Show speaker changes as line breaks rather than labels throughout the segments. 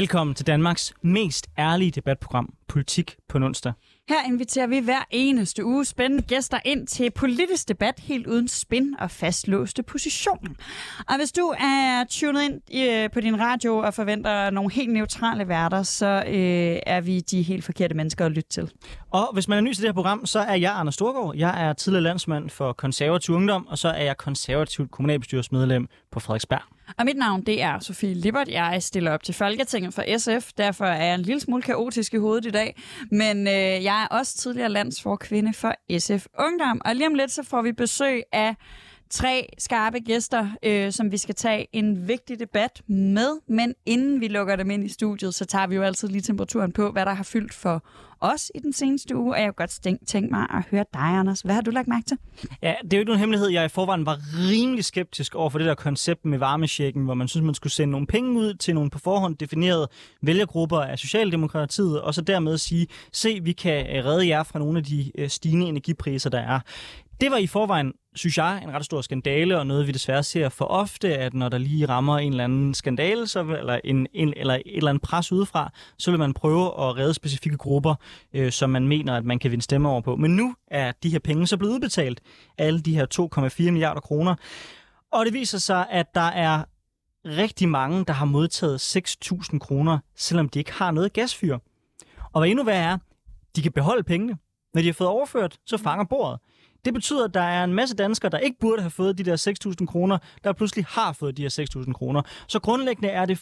Velkommen til Danmarks mest ærlige debatprogram, Politik på onsdag.
Her inviterer vi hver eneste uge spændende gæster ind til politisk debat helt uden spin og fastlåste positioner. Og hvis du er tunet ind øh, på din radio og forventer nogle helt neutrale værter, så øh, er vi de helt forkerte mennesker at lytte til.
Og hvis man er ny til det her program, så er jeg Anders Storgård. Jeg er tidligere landsmand for konservativ ungdom, og så er jeg konservativt kommunalbestyrelsesmedlem på Frederiksberg.
Og mit navn, det er Sofie Lippert. Jeg stiller op til Folketinget for SF. Derfor er jeg en lille smule kaotisk i hovedet i dag. Men øh, jeg er også tidligere landsforkvinde for SF Ungdom. Og lige om lidt, så får vi besøg af tre skarpe gæster, øh, som vi skal tage en vigtig debat med. Men inden vi lukker dem ind i studiet, så tager vi jo altid lige temperaturen på, hvad der har fyldt for os i den seneste uge. Og jeg kunne godt tænke mig at høre dig, Anders. Hvad har du lagt mærke til?
Ja, det er jo ikke nogen hemmelighed. Jeg i forvejen var rimelig skeptisk over for det der koncept med varmesjekken, hvor man synes, man skulle sende nogle penge ud til nogle på forhånd definerede vælgergrupper af Socialdemokratiet, og så dermed sige, se, vi kan øh, redde jer fra nogle af de øh, stigende energipriser, der er. Det var i forvejen, synes jeg, en ret stor skandale, og noget vi desværre ser for ofte, at når der lige rammer en eller anden skandale, så, eller, en, en, eller et eller andet pres udefra, så vil man prøve at redde specifikke grupper, øh, som man mener, at man kan vinde stemmer over på. Men nu er de her penge så blevet udbetalt, alle de her 2,4 milliarder kroner, og det viser sig, at der er rigtig mange, der har modtaget 6.000 kroner, selvom de ikke har noget gasfyr. Og hvad endnu værre er, de kan beholde pengene. Når de har fået overført, så fanger bordet. Det betyder, at der er en masse danskere, der ikke burde have fået de der 6.000 kroner, der pludselig har fået de her 6.000 kroner. Så grundlæggende er det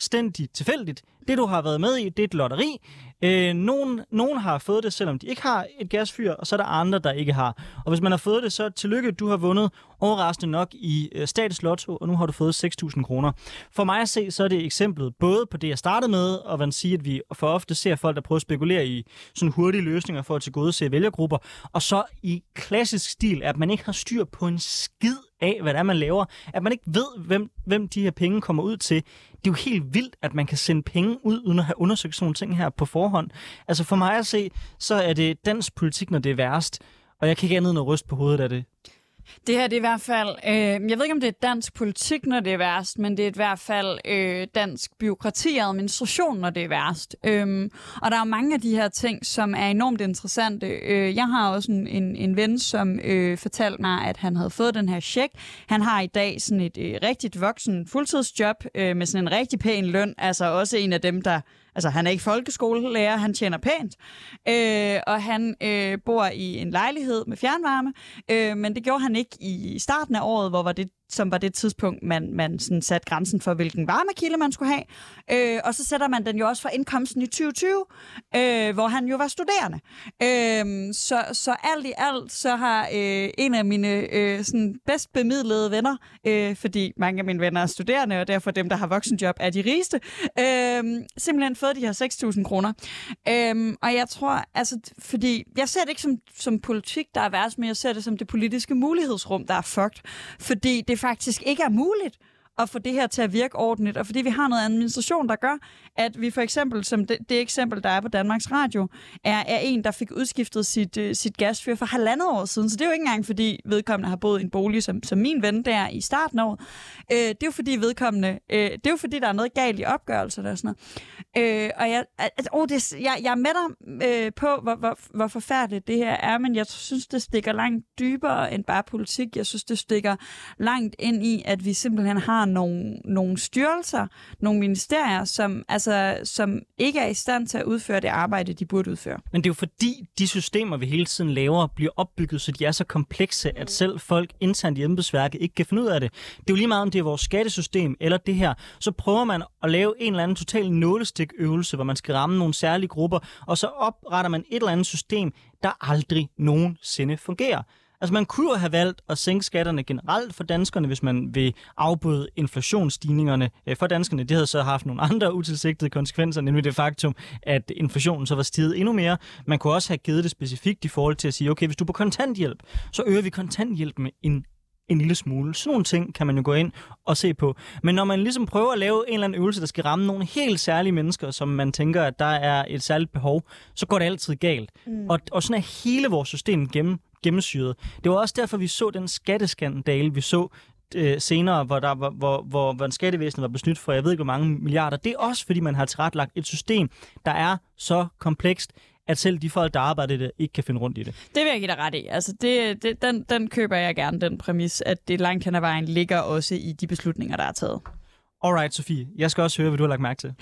fuldstændig tilfældigt. Det, du har været med i, det er et lotteri. Øh, nogen, nogen har fået det, selvom de ikke har et gasfyr, og så er der andre, der ikke har. Og hvis man har fået det, så tillykke, du har vundet overraskende nok i øh, statens lotto, og nu har du fået 6.000 kroner. For mig at se, så er det eksemplet både på det, jeg startede med, og man siger, at vi for ofte ser folk, der prøver at spekulere i sådan hurtige løsninger for at tilgodese vælgergrupper, og så i klassisk stil, at man ikke har styr på en skid af, hvad det er, man laver. At man ikke ved, hvem, hvem de her penge kommer ud til. Det er jo helt vildt, at man kan sende penge ud, uden at have undersøgt sådan nogle ting her på forhånd. Altså for mig at se, så er det dansk politik, når det er værst. Og jeg kan ikke andet end at ryste på hovedet af det.
Det her det er i hvert fald, øh, jeg ved ikke om det er dansk politik, når det er værst, men det er i hvert fald øh, dansk byråkrati og administration, når det er værst. Øhm, og der er mange af de her ting, som er enormt interessante. Øh, jeg har også en, en, en ven, som øh, fortalte mig, at han havde fået den her check. Han har i dag sådan et øh, rigtigt voksen fuldtidsjob øh, med sådan en rigtig pæn løn, altså også en af dem, der Altså, han er ikke folkeskolelærer, han tjener pænt, øh, og han øh, bor i en lejlighed med fjernvarme, øh, men det gjorde han ikke i starten af året, hvor var det som var det tidspunkt, man, man sådan satte grænsen for, hvilken varmekilde man skulle have. Øh, og så sætter man den jo også for indkomsten i 2020, øh, hvor han jo var studerende. Øh, så, så alt i alt, så har øh, en af mine øh, sådan bedst bemidlede venner, øh, fordi mange af mine venner er studerende, og derfor dem, der har voksenjob, er de rigeste, øh, simpelthen fået de her 6.000 kroner. Øh, og jeg tror, altså, fordi jeg ser det ikke som, som politik, der er værst, men jeg ser det som det politiske mulighedsrum, der er fucked. Fordi det faktisk ikke er muligt at få det her til at virke ordentligt, og fordi vi har noget administration, der gør, at vi for eksempel, som det, det eksempel, der er på Danmarks Radio, er, er en, der fik udskiftet sit, øh, sit gasfyr for halvandet år siden. Så det er jo ikke engang, fordi vedkommende har boet i en bolig, som, som min ven der i starten af året. Øh, det er jo fordi vedkommende, øh, det er jo fordi, der er noget galt i opgørelser og sådan noget. Øh, og jeg, altså, oh, det, jeg, jeg er med dig øh, på, hvor, hvor, hvor forfærdeligt det her er, men jeg synes, det stikker langt dybere end bare politik. Jeg synes, det stikker langt ind i, at vi simpelthen har nogle, nogle styrelser, nogle ministerier, som, altså, som ikke er i stand til at udføre det arbejde, de burde udføre.
Men det er jo fordi, de systemer, vi hele tiden laver, bliver opbygget, så de er så komplekse, at selv folk internt i embedsværket ikke kan finde ud af det. Det er jo lige meget, om det er vores skattesystem eller det her. Så prøver man at lave en eller anden total nålestikøvelse, hvor man skal ramme nogle særlige grupper, og så opretter man et eller andet system, der aldrig nogensinde fungerer. Altså man kunne jo have valgt at sænke skatterne generelt for danskerne, hvis man vil afbøde inflationsstigningerne øh, for danskerne. Det havde så haft nogle andre utilsigtede konsekvenser, nemlig det faktum, at inflationen så var stiget endnu mere. Man kunne også have givet det specifikt i forhold til at sige, okay, hvis du er på kontanthjælp, så øger vi kontanthjælpen en en lille smule. Sådan nogle ting kan man jo gå ind og se på. Men når man ligesom prøver at lave en eller anden øvelse, der skal ramme nogle helt særlige mennesker, som man tænker, at der er et særligt behov, så går det altid galt. Mm. Og, og sådan er hele vores system gennem, gennemsyret. Det var også derfor, vi så den skatteskandale, vi så øh, senere, hvor, der, hvor, hvor, hvor, hvor skattevæsenet var besnydt for, jeg ved ikke hvor mange milliarder. Det er også, fordi man har tilrettelagt et system, der er så komplekst, at selv de folk, der arbejder i det, ikke kan finde rundt i det.
Det vil jeg give dig ret i. Altså, det, det, den, den køber jeg gerne, den præmis, at det langt hen ad vejen ligger også i de beslutninger, der er taget.
Alright, Sofie. Jeg skal også høre, hvad du har lagt mærke til.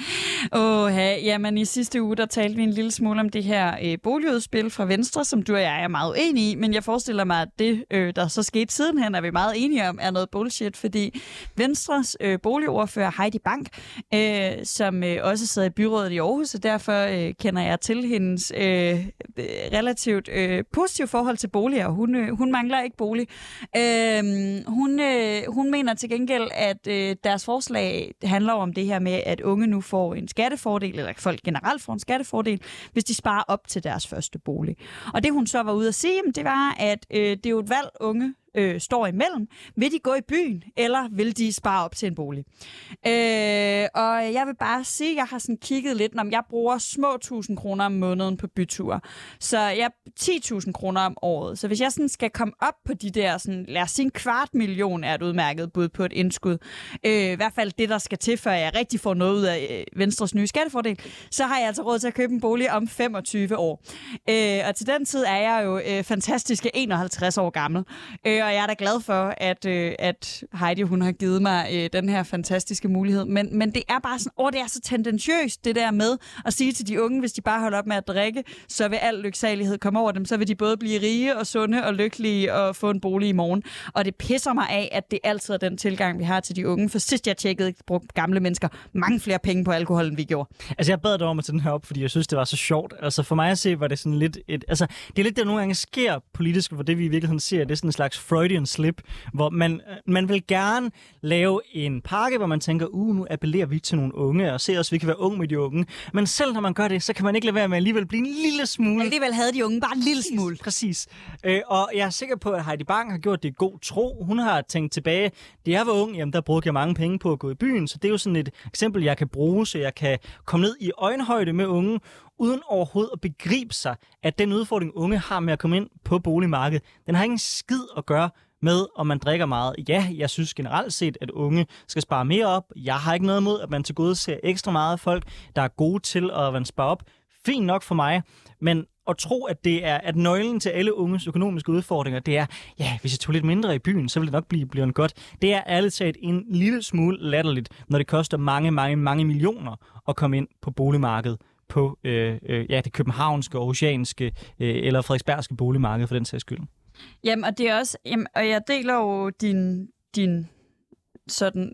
Åh, ja, jamen i sidste uge, der talte vi en lille smule om det her øh, boligudspil fra Venstre, som du og jeg er meget enige i, men jeg forestiller mig, at det, øh, der så skete sidenhen, er vi meget enige om, er noget bullshit, fordi Venstres øh, boligordfører Heidi Bank, øh, som øh, også sidder i byrådet i Aarhus, og derfor øh, kender jeg til hendes øh, relativt øh, positive forhold til boliger. Hun, øh, hun mangler ikke bolig. Øh, hun, øh, hun mener til gengæld, at øh, deres forslag Øh, handler om det her med, at unge nu får en skattefordel, eller folk generelt får en skattefordel, hvis de sparer op til deres første bolig. Og det hun så var ude at sige, det var, at øh, det er jo et valg, unge øh, står imellem. Vil de gå i byen, eller vil de spare op til en bolig? Øh, og jeg vil bare sige, at jeg har sådan kigget lidt, om jeg bruger små 1000 kroner om måneden på byture. Så jeg 10.000 kroner om året. Så hvis jeg sådan skal komme op på de der, sådan, lad os sige en kvart million er et udmærket bud på et indskud, øh, i hvert fald det, der skal til, før jeg rigtig får noget ud af øh, Venstres nye skattefordel, så har jeg altså råd til at købe en bolig om 25 år. Øh, og til den tid er jeg jo øh, fantastiske 51 år gammel. Øh, og jeg er da glad for, at, øh, at Heidi hun har givet mig øh, den her fantastiske mulighed. Men, men det er bare sådan, åh, det er så tendentiøst, det der med at sige til de unge, hvis de bare holder op med at drikke, så vil al lyksalighed komme over dem. Så vil de både blive rige og sunde og lykkelige og få en bolig i morgen. Og det pisser mig af, at det altid er den tilgang, vi har til de unge. For sidst jeg tjekkede, brugte gamle mennesker mange flere penge på alkohol, end vi gjorde.
Altså, jeg bad dig om at tage den her op, fordi jeg synes, det var så sjovt. Altså, for mig at se, var det sådan lidt et... Altså, det er lidt, det, der nogle gange sker politisk, hvor det vi i virkeligheden ser, det er sådan en slags Freudian slip, hvor man, man vil gerne lave en pakke, hvor man tænker, uh, nu appellerer vi til nogle unge, og ser os, vi kan være unge med de unge. Men selv når man gør det, så kan man ikke lade være med alligevel blive en lille smule...
Alligevel havde de unge bare en lille smule.
Præcis. Øh, og jeg er sikker på, at Heidi Bang har gjort det i god tro. Hun har tænkt tilbage, da jeg var ung, jamen der brugte jeg mange penge på at gå i byen, så det er jo sådan et eksempel, jeg kan bruge, så jeg kan komme ned i øjenhøjde med unge, uden overhovedet at begribe sig, at den udfordring, unge har med at komme ind på boligmarkedet, den har ingen skid at gøre med, om man drikker meget. Ja, jeg synes generelt set, at unge skal spare mere op. Jeg har ikke noget imod, at man til gode ser ekstra meget folk, der er gode til at man spare op. Fint nok for mig, men at tro, at det er at nøglen til alle unges økonomiske udfordringer, det er, ja, hvis jeg tog lidt mindre i byen, så ville det nok blive, blive en godt. Det er ærligt talt en lille smule latterligt, når det koster mange, mange, mange millioner at komme ind på boligmarkedet på øh, øh, ja, det københavnske, oceanske øh, eller frederiksbergske boligmarked for den sags skyld.
Jamen, og det er også, jamen, og jeg deler jo din, din sådan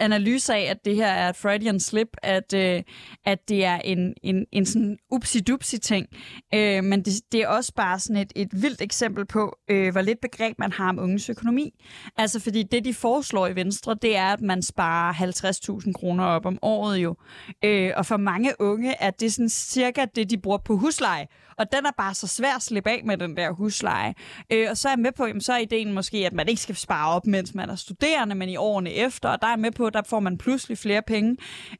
analyse af, at det her er et Freudian slip, at, øh, at det er en, en, en sådan upsi ting. Øh, men det, det er også bare sådan et, et vildt eksempel på, øh, hvor lidt begreb man har om unges økonomi. Altså fordi det, de foreslår i Venstre, det er, at man sparer 50.000 kroner op om året jo. Øh, og for mange unge er det sådan cirka det, de bruger på husleje. Og den er bare så svær at slippe af med den der husleje. Øh, og så er jeg med på, jamen, så er ideen måske, at man ikke skal spare op, mens man er studerende, men i årene efter. Og der er jeg med på, der får man pludselig flere penge.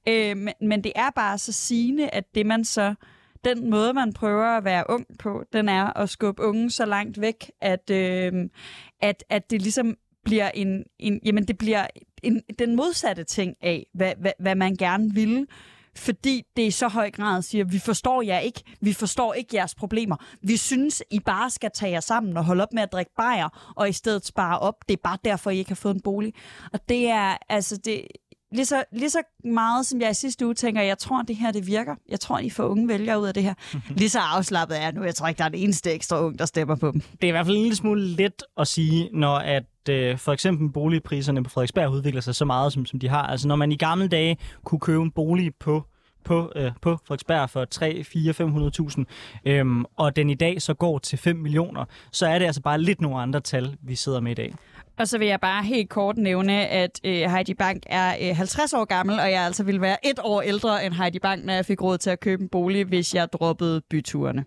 Øh, men, men det er bare så sigende, at det man så den måde, man prøver at være ung på, den er at skubbe unge så langt væk, at, øh, at, at det ligesom bliver en, en jamen det bliver en, den modsatte ting af, hvad, hvad, hvad man gerne ville fordi det i så høj grad siger, vi forstår jer ikke, vi forstår ikke jeres problemer. Vi synes, I bare skal tage jer sammen og holde op med at drikke bajer, og i stedet spare op. Det er bare derfor, I ikke har fået en bolig. Og det er, altså, det, lige så, lige så meget, som jeg i sidste uge tænker, jeg tror, det her det virker. Jeg tror, I får unge vælgere ud af det her. lige så afslappet er jeg nu. Jeg tror ikke, der er det eneste ekstra ung, der stemmer på dem.
Det er i hvert fald en lille smule let at sige, når at øh, for eksempel boligpriserne på Frederiksberg udvikler sig så meget, som, som de har. Altså når man i gamle dage kunne købe en bolig på på, øh, på Frederiksberg for 3, 4, 500.000, øhm, og den i dag så går til 5 millioner, så er det altså bare lidt nogle andre tal, vi sidder med i dag.
Og så vil jeg bare helt kort nævne, at øh, Heidi Bank er øh, 50 år gammel, og jeg altså ville være et år ældre end Heidi Bank, når jeg fik råd til at købe en bolig, hvis jeg droppede byturene.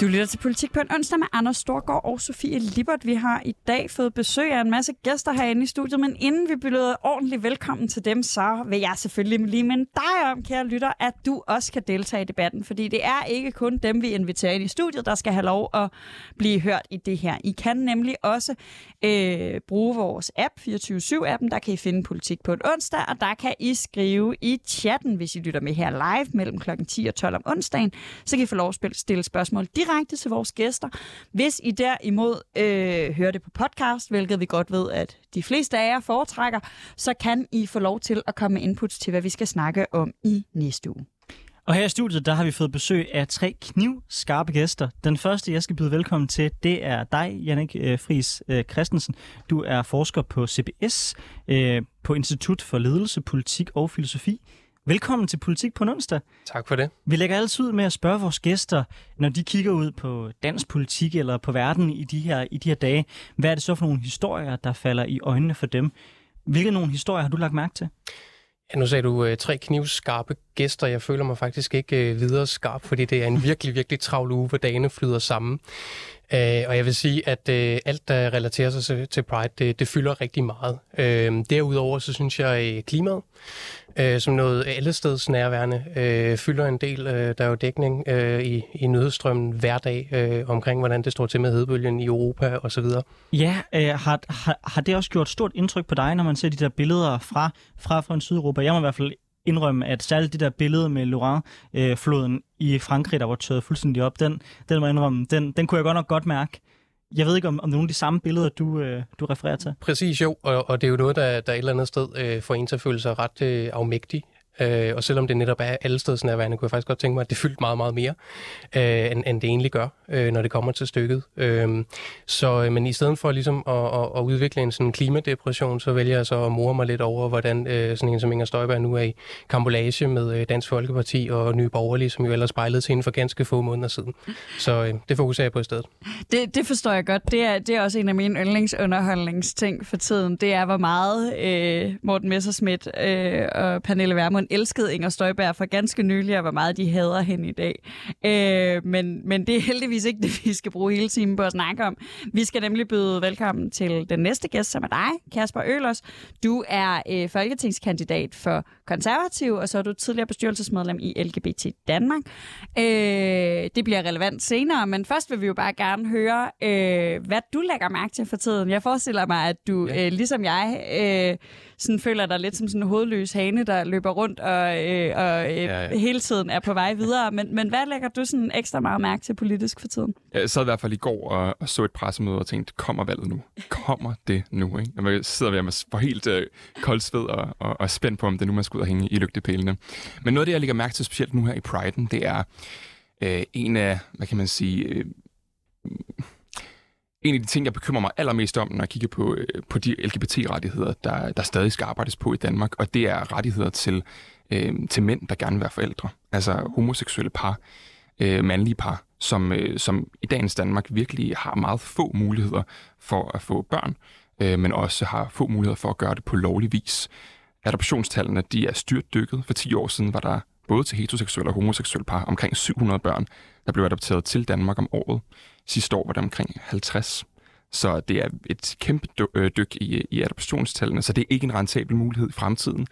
Du lytter til Politik på en onsdag med Anders Storgård og Sofie Libert. Vi har i dag fået besøg af en masse gæster herinde i studiet, men inden vi byder ordentligt velkommen til dem, så vil jeg selvfølgelig lige minde dig om, kære lytter, at du også kan deltage i debatten, fordi det er ikke kun dem, vi inviterer ind i studiet, der skal have lov at blive hørt i det her. I kan nemlig også øh, bruge vores app, 24-7-appen, der kan I finde politik på en onsdag, og der kan I skrive i chatten, hvis I lytter med her live mellem kl. 10 og 12 om onsdagen, så kan I få lov at stille spørgsmål direkte direkte til vores gæster. Hvis I derimod øh, hører det på podcast, hvilket vi godt ved, at de fleste af jer foretrækker, så kan I få lov til at komme med inputs til, hvad vi skal snakke om i næste uge.
Og her i studiet, der har vi fået besøg af tre knivskarpe gæster. Den første, jeg skal byde velkommen til, det er dig, Jannik øh, Friis øh, Christensen. Du er forsker på CBS, øh, på Institut for Ledelse, Politik og Filosofi. Velkommen til Politik på en onsdag.
Tak for det.
Vi lægger altid ud med at spørge vores gæster, når de kigger ud på dansk politik eller på verden i de her, i de her dage, hvad er det så for nogle historier, der falder i øjnene for dem? Hvilke nogle historier har du lagt mærke til?
Ja, nu sagde du øh, tre knivskarpe gæster. Jeg føler mig faktisk ikke øh, videre skarp, fordi det er en virkelig, virkelig travl uge, hvor dagene flyder sammen. Øh, og jeg vil sige, at øh, alt, der relaterer sig til Pride, det, det fylder rigtig meget. Øh, derudover så synes jeg, at klimaet øh, som noget allesteds nærværende, øh, fylder en del. Øh, der er jo dækning øh, i, i nødstrømmen hver dag øh, omkring, hvordan det står til med hedebølgen i Europa osv.
Ja, øh, har, har, har det også gjort stort indtryk på dig, når man ser de der billeder fra, fra, fra Sydeuropa? Jeg må i hvert fald indrømme, at særligt det der billede med Loire-floden øh, i Frankrig, der var tørret fuldstændig op, den, den, må indrømme, den, den kunne jeg godt nok godt mærke. Jeg ved ikke, om, om det er nogle af de samme billeder, du, øh, du refererer til.
Præcis, jo. Og, og det er jo noget, der, der et eller andet sted øh, får en til at føle sig ret øh, afmægtig Øh, og selvom det netop er alle steds nærværende, kunne jeg faktisk godt tænke mig, at det fyldte meget, meget mere, øh, end, end det egentlig gør, øh, når det kommer til stykket. Øhm, øh, så, men i stedet for ligesom at, at, at udvikle en sådan klimadepression, så vælger jeg så at more mig lidt over, hvordan øh, sådan en som Inger Støjberg nu er i kambolage med øh, Dansk Folkeparti og Nye Borgerlige, som jo ellers spejlede til hende for ganske få måneder siden. Så øh, det fokuserer jeg på i stedet.
Det, det forstår jeg godt. Det er, det er også en af mine yndlingsunderholdningsting for tiden. Det er, hvor meget øh, Morten Messerschmidt øh, og Pernille Vermund elskede Inger Støjberg for ganske nylig, og hvor meget de hader hende i dag. Øh, men, men det er heldigvis ikke det, vi skal bruge hele timen på at snakke om. Vi skal nemlig byde velkommen til den næste gæst, som er dig, Kasper Ølers. Du er øh, folketingskandidat for konservativ, og så er du tidligere bestyrelsesmedlem i LGBT Danmark. Øh, det bliver relevant senere, men først vil vi jo bare gerne høre, øh, hvad du lægger mærke til for tiden. Jeg forestiller mig, at du, ja. øh, ligesom jeg, øh, sådan føler dig lidt som sådan en hovedløs hane, der løber rundt og, øh, og øh, ja, ja. hele tiden er på vej videre. Men, men hvad lægger du sådan ekstra meget mærke til politisk for tiden?
Jeg sad i hvert fald i går og, og så et pressemøde og tænkte, kommer valget nu? Kommer det nu? Ikke? Man sidder ved med for helt øh, koldt sved og, og, og spændt på, om det nu man skal ud og hænge i lygtepælene. Men noget af det, jeg lægger mærke til specielt nu her i Pride'en, det er øh, en af, hvad kan man sige... Øh, en af de ting, jeg bekymrer mig allermest om, når jeg kigger på, øh, på de LGBT-rettigheder, der, der stadig skal arbejdes på i Danmark, og det er rettigheder til, øh, til mænd, der gerne vil være forældre. Altså homoseksuelle par, øh, mandlige par, som, øh, som i dagens Danmark virkelig har meget få muligheder for at få børn, øh, men også har få muligheder for at gøre det på lovlig vis. Adoptionstallene de er styrt dykket. For 10 år siden var der både til heteroseksuelle og homoseksuelle par omkring 700 børn, der blev adopteret til Danmark om året. Sidste år var det omkring 50. Så det er et kæmpe øh, dyk i, i adoptionstallene, så det er ikke en rentabel mulighed i fremtiden.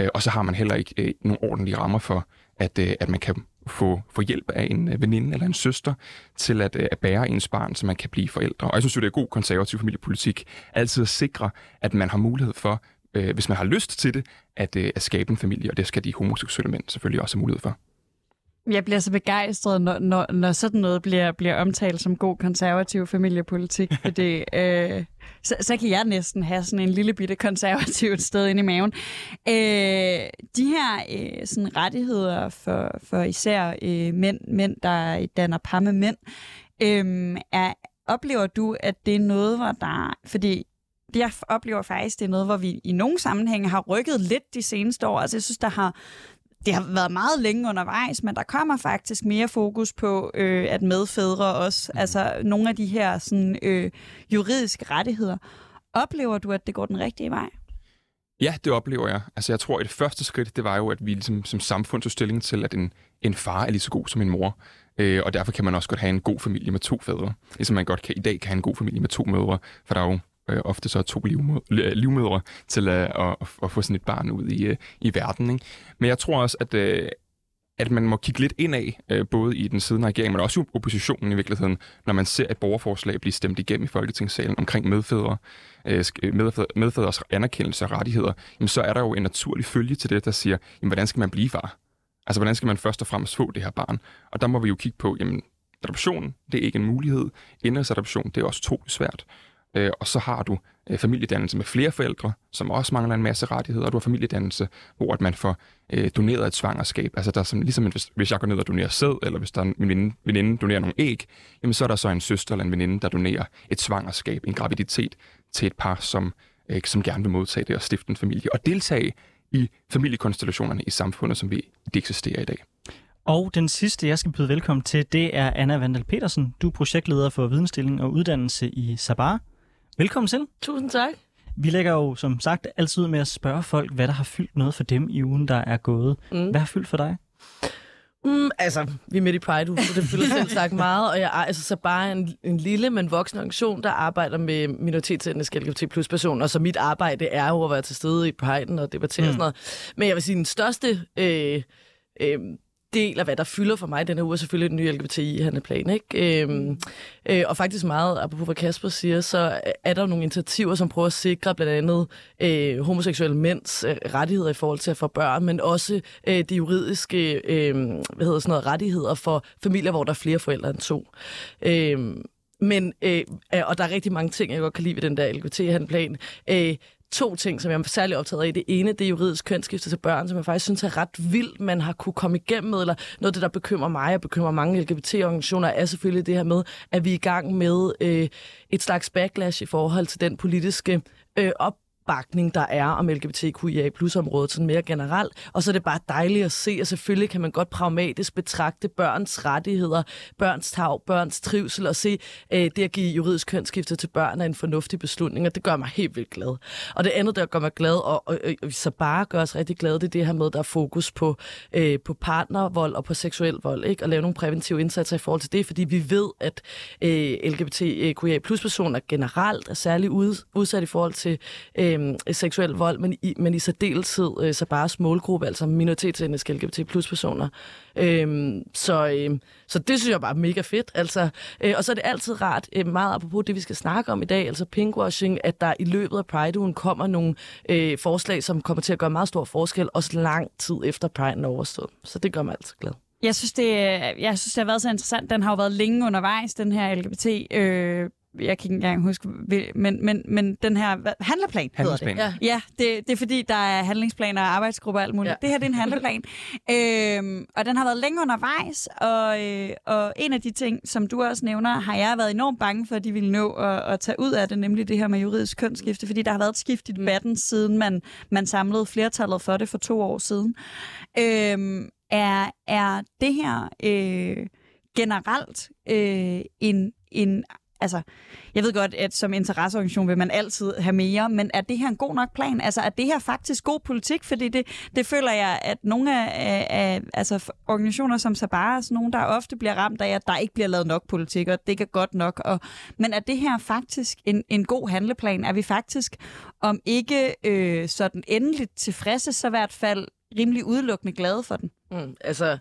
Øh, og så har man heller ikke øh, nogen ordentlige rammer for, at, at man kan få, få hjælp af en veninde eller en søster til at, at bære ens barn, så man kan blive forældre. Og jeg synes jo, det er god konservativ familiepolitik altid at sikre, at man har mulighed for, hvis man har lyst til det, at, at skabe en familie, og det skal de homoseksuelle mænd selvfølgelig også have mulighed for.
Jeg bliver så begejstret, når, når, når sådan noget bliver, bliver omtalt som god konservativ familiepolitik, fordi øh, så, så kan jeg næsten have sådan en lille bitte konservativt sted inde i maven. Øh, de her øh, sådan rettigheder for, for især øh, mænd, mænd, der danner par med mænd, øh, er, oplever du, at det er noget, hvor der... Fordi jeg oplever faktisk, det er noget, hvor vi i nogle sammenhænge har rykket lidt de seneste år. Altså jeg synes, der har det har været meget længe undervejs, men der kommer faktisk mere fokus på, øh, at medfædre også, mm. altså nogle af de her sådan, øh, juridiske rettigheder. Oplever du, at det går den rigtige vej?
Ja, det oplever jeg. Altså, jeg tror, at det første skridt, det var jo, at vi ligesom, som samfund tog stilling til, at en, en far er lige så god som en mor. Øh, og derfor kan man også godt have en god familie med to fædre. Ligesom man godt kan i dag kan have en god familie med to mødre, for der er jo øh, ofte så to livmødre, øh, livmødre til at, at, at, få sådan et barn ud i, øh, i verden. Ikke? Men jeg tror også, at, øh, at man må kigge lidt indad, øh, både i den siddende regering, men også i oppositionen i virkeligheden, når man ser et borgerforslag blive stemt igennem i Folketingssalen omkring medfædre, øh, øh medfædres anerkendelse og rettigheder, jamen så er der jo en naturlig følge til det, der siger, jamen hvordan skal man blive far? Altså hvordan skal man først og fremmest få det her barn? Og der må vi jo kigge på, jamen adoption, det er ikke en mulighed. Indrigsadoption, det er også to svært. Øh, og så har du øh, familiedannelse med flere forældre, som også mangler en masse rettigheder, og du har familiedannelse, hvor at man får øh, doneret et svangerskab. Altså der er som, ligesom hvis, hvis jeg går ned og donerer sæd, eller hvis der er en veninde, veninde donerer nogle æg, jamen så er der så en søster eller en veninde, der donerer et svangerskab, en graviditet til et par, som, øh, som gerne vil modtage det og stifte en familie, og deltage i familiekonstellationerne i samfundet, som vi det eksisterer i dag.
Og den sidste, jeg skal byde velkommen til, det er Anna Vandal Petersen. Du er projektleder for videnstilling og uddannelse i Sabar. Velkommen til.
Tusind tak.
Vi lægger jo som sagt altid med at spørge folk, hvad der har fyldt noget for dem i ugen, der er gået. Mm. Hvad har fyldt for dig?
Mm, altså, vi er midt i Pride så det fylder selv sagt meget, og jeg er altså så bare en, en lille, men voksen organisation, der arbejder med minoritetsetniske LGBT plus personer, så mit arbejde er jo at være til stede i Pride og debattere mm. sådan noget. Men jeg vil sige, den største øh, øh, del af, hvad der fylder for mig den her uge, er selvfølgelig den nye LGBTI-handleplan. Ikke? Øhm, øh, og faktisk meget, apropos hvad Kasper siger, så er der nogle initiativer, som prøver at sikre blandt andet øh, homoseksuelle mænds øh, rettigheder i forhold til at få børn, men også øh, de juridiske øh, hvad hedder sådan noget, rettigheder for familier, hvor der er flere forældre end to. Øh, men, øh, og der er rigtig mange ting, jeg godt kan lide ved den der lgbt handplan Øh, to ting, som jeg er særlig optaget af. Det ene, det er juridisk kønsskifte til børn, som jeg faktisk synes er ret vildt, man har kunne komme igennem med, eller noget af det, der bekymrer mig og bekymrer mange LGBT-organisationer, er selvfølgelig det her med, at vi er i gang med øh, et slags backlash i forhold til den politiske øh, op opbakning, der er om LGBTQIA plus området sådan mere generelt. Og så er det bare dejligt at se, og selvfølgelig kan man godt pragmatisk betragte børns rettigheder, børns tag, børns trivsel, og se øh, det at give juridisk kønsskifte til børn er en fornuftig beslutning, og det gør mig helt vildt glad. Og det andet, der gør mig glad, og, og, og så bare gør os rigtig glade, det er det her med, der er fokus på, øh, på partnervold og på seksuel vold, ikke? og lave nogle præventive indsatser i forhold til det, fordi vi ved, at øh, LGBTQIA plus personer generelt er særlig udsat i forhold til øh, øh, seksuel vold, men i, men i særdeleshed øh, så bare målgruppe, altså minoritetsetniske LGBT plus personer. Øh, så, øh, så det synes jeg bare er mega fedt. Altså, øh, og så er det altid rart, øh, meget apropos det, vi skal snakke om i dag, altså pinkwashing, at der i løbet af Pride-ugen kommer nogle øh, forslag, som kommer til at gøre meget stor forskel, også lang tid efter Pride er overstået. Så det gør mig altid glad.
Jeg synes, det, øh, jeg synes, det har været så interessant. Den har jo været længe undervejs, den her LGBT øh, jeg kan ikke engang huske, men, men, men den her hvad, handleplan,
handleplan.
hedder det. Ja, ja det, det er fordi, der er handlingsplaner og arbejdsgrupper og alt muligt. Ja. Det her det er en handleplan. øhm, og den har været længe undervejs, og, øh, og en af de ting, som du også nævner, har jeg været enormt bange for, at de ville nå at, at tage ud af det, nemlig det her med juridisk kønsskifte, fordi der har været et skift i mm. debatten, siden man, man samlede flertallet for det for to år siden. Øhm, er, er det her øh, generelt øh, en, en altså, jeg ved godt, at som interesseorganisation vil man altid have mere, men er det her en god nok plan? Altså, er det her faktisk god politik? Fordi det, det føler jeg, at nogle af, af altså, organisationer som Sabara, sådan altså nogle, der ofte bliver ramt af, at der ikke bliver lavet nok politik, og det ikke er godt nok. Og, men er det her faktisk en, en god handleplan? Er vi faktisk, om ikke øh, sådan endeligt tilfredse, så i hvert fald rimelig udelukkende glade for den?
Mm, altså,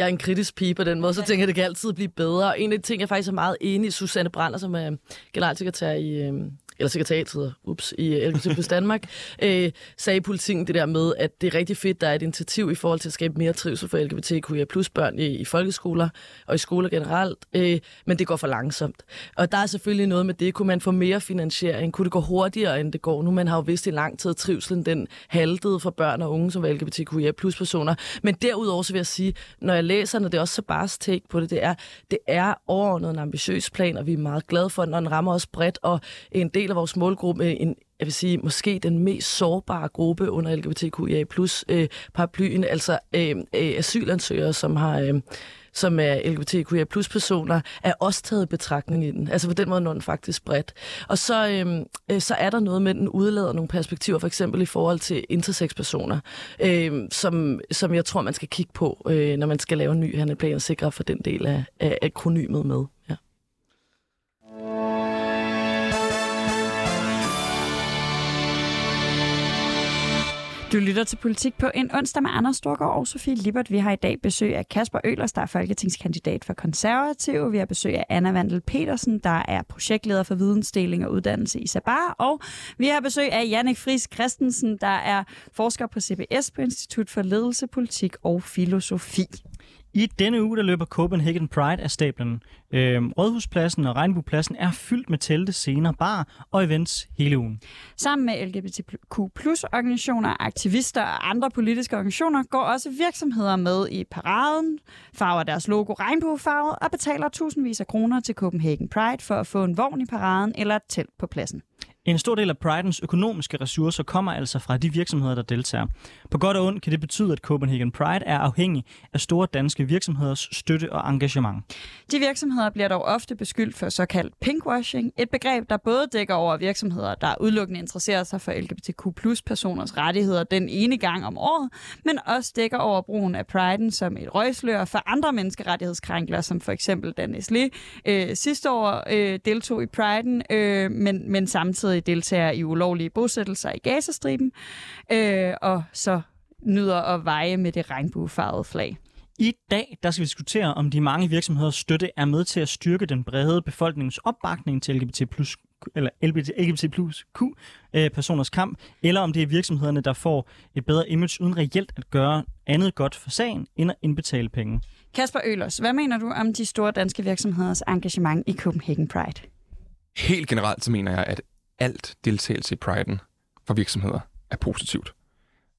jeg er en kritisk pige på den måde, så tænker jeg, det kan altid blive bedre. Og en af de ting, jeg faktisk er meget enig i, Susanne Brander, som er generalsekretær i, øh, eller sekretariatet, ups, i LGBT plus Danmark, øh, sagde i politikken det der med, at det er rigtig fedt, der er et initiativ i forhold til at skabe mere trivsel for LGBTQIA plus børn i, i folkeskoler og i skoler generelt, øh, men det går for langsomt. Og der er selvfølgelig noget med det. Kunne man få mere finansiering? Kunne det gå hurtigere, end det går nu? Man har jo vidst i lang tid, at trivselen den haltede for børn og unge, som var LGBTQIA plus personer. Men derudover så vil jeg sige, når jeg læser, når det er også så bare take på det, det er, det er overordnet en ambitiøs plan, og vi er meget glade for den, og den rammer os bredt, og en del af vores målgruppe, en, jeg vil sige, måske den mest sårbare gruppe under LGBTQIA plus øh, paraplyen, altså øh, øh, asylansøgere, som har... Øh, som er LGBTQIA plus personer, er også taget i betragtning i den. Altså på den måde når den faktisk bredt. Og så, øhm, øh, så er der noget med, at den udlader nogle perspektiver, for eksempel i forhold til intersex personer, øh, som, som jeg tror, man skal kigge på, øh, når man skal lave en ny handleplan og sikre for den del af, af akronymet med. Ja.
Du lytter til Politik på en onsdag med Anders Storgård og Sofie Libert. Vi har i dag besøg af Kasper Ølers, der er folketingskandidat for konservative. Vi har besøg af Anna Vandel Petersen, der er projektleder for vidensdeling og uddannelse i Sabar. Og vi har besøg af Jannik Fris Christensen, der er forsker på CBS på Institut for Ledelse, Politik og Filosofi.
I denne uge, der løber Copenhagen Pride af stablen. Øhm, Rådhuspladsen og Regnbuepladsen er fyldt med telte, scener, bar og events hele ugen.
Sammen med LGBTQ organisationer, aktivister og andre politiske organisationer går også virksomheder med i paraden, farver deres logo regnbuefarvet og betaler tusindvis af kroner til Copenhagen Pride for at få en vogn i paraden eller et telt på pladsen.
En stor del af Pridens økonomiske ressourcer kommer altså fra de virksomheder, der deltager. På godt og ondt kan det betyde, at Copenhagen Pride er afhængig af store danske virksomheders støtte og engagement.
De virksomheder bliver dog ofte beskyldt for såkaldt pinkwashing, et begreb, der både dækker over virksomheder, der udelukkende interesserer sig for LGBTQ plus personers rettigheder den ene gang om året, men også dækker over brugen af Priden som et røgslør for andre menneskerettighedskrænkler, som for eksempel Dan Nestlé øh, sidste år øh, deltog i Priden, øh, men, men samtidig deltager i ulovlige bosættelser i Gazastriben, øh, og så nyder at veje med det regnbuefarvede flag.
I dag der skal vi diskutere, om de mange virksomheders støtte er med til at styrke den brede befolkningens opbakning til LGBT plus eller LGBT, LGBT plus Q øh, personers kamp, eller om det er virksomhederne, der får et bedre image uden reelt at gøre andet godt for sagen, end at indbetale penge.
Kasper Ølers, hvad mener du om de store danske virksomheders engagement i Copenhagen Pride?
Helt generelt så mener jeg, at alt deltagelse i Pride'en for virksomheder er positivt.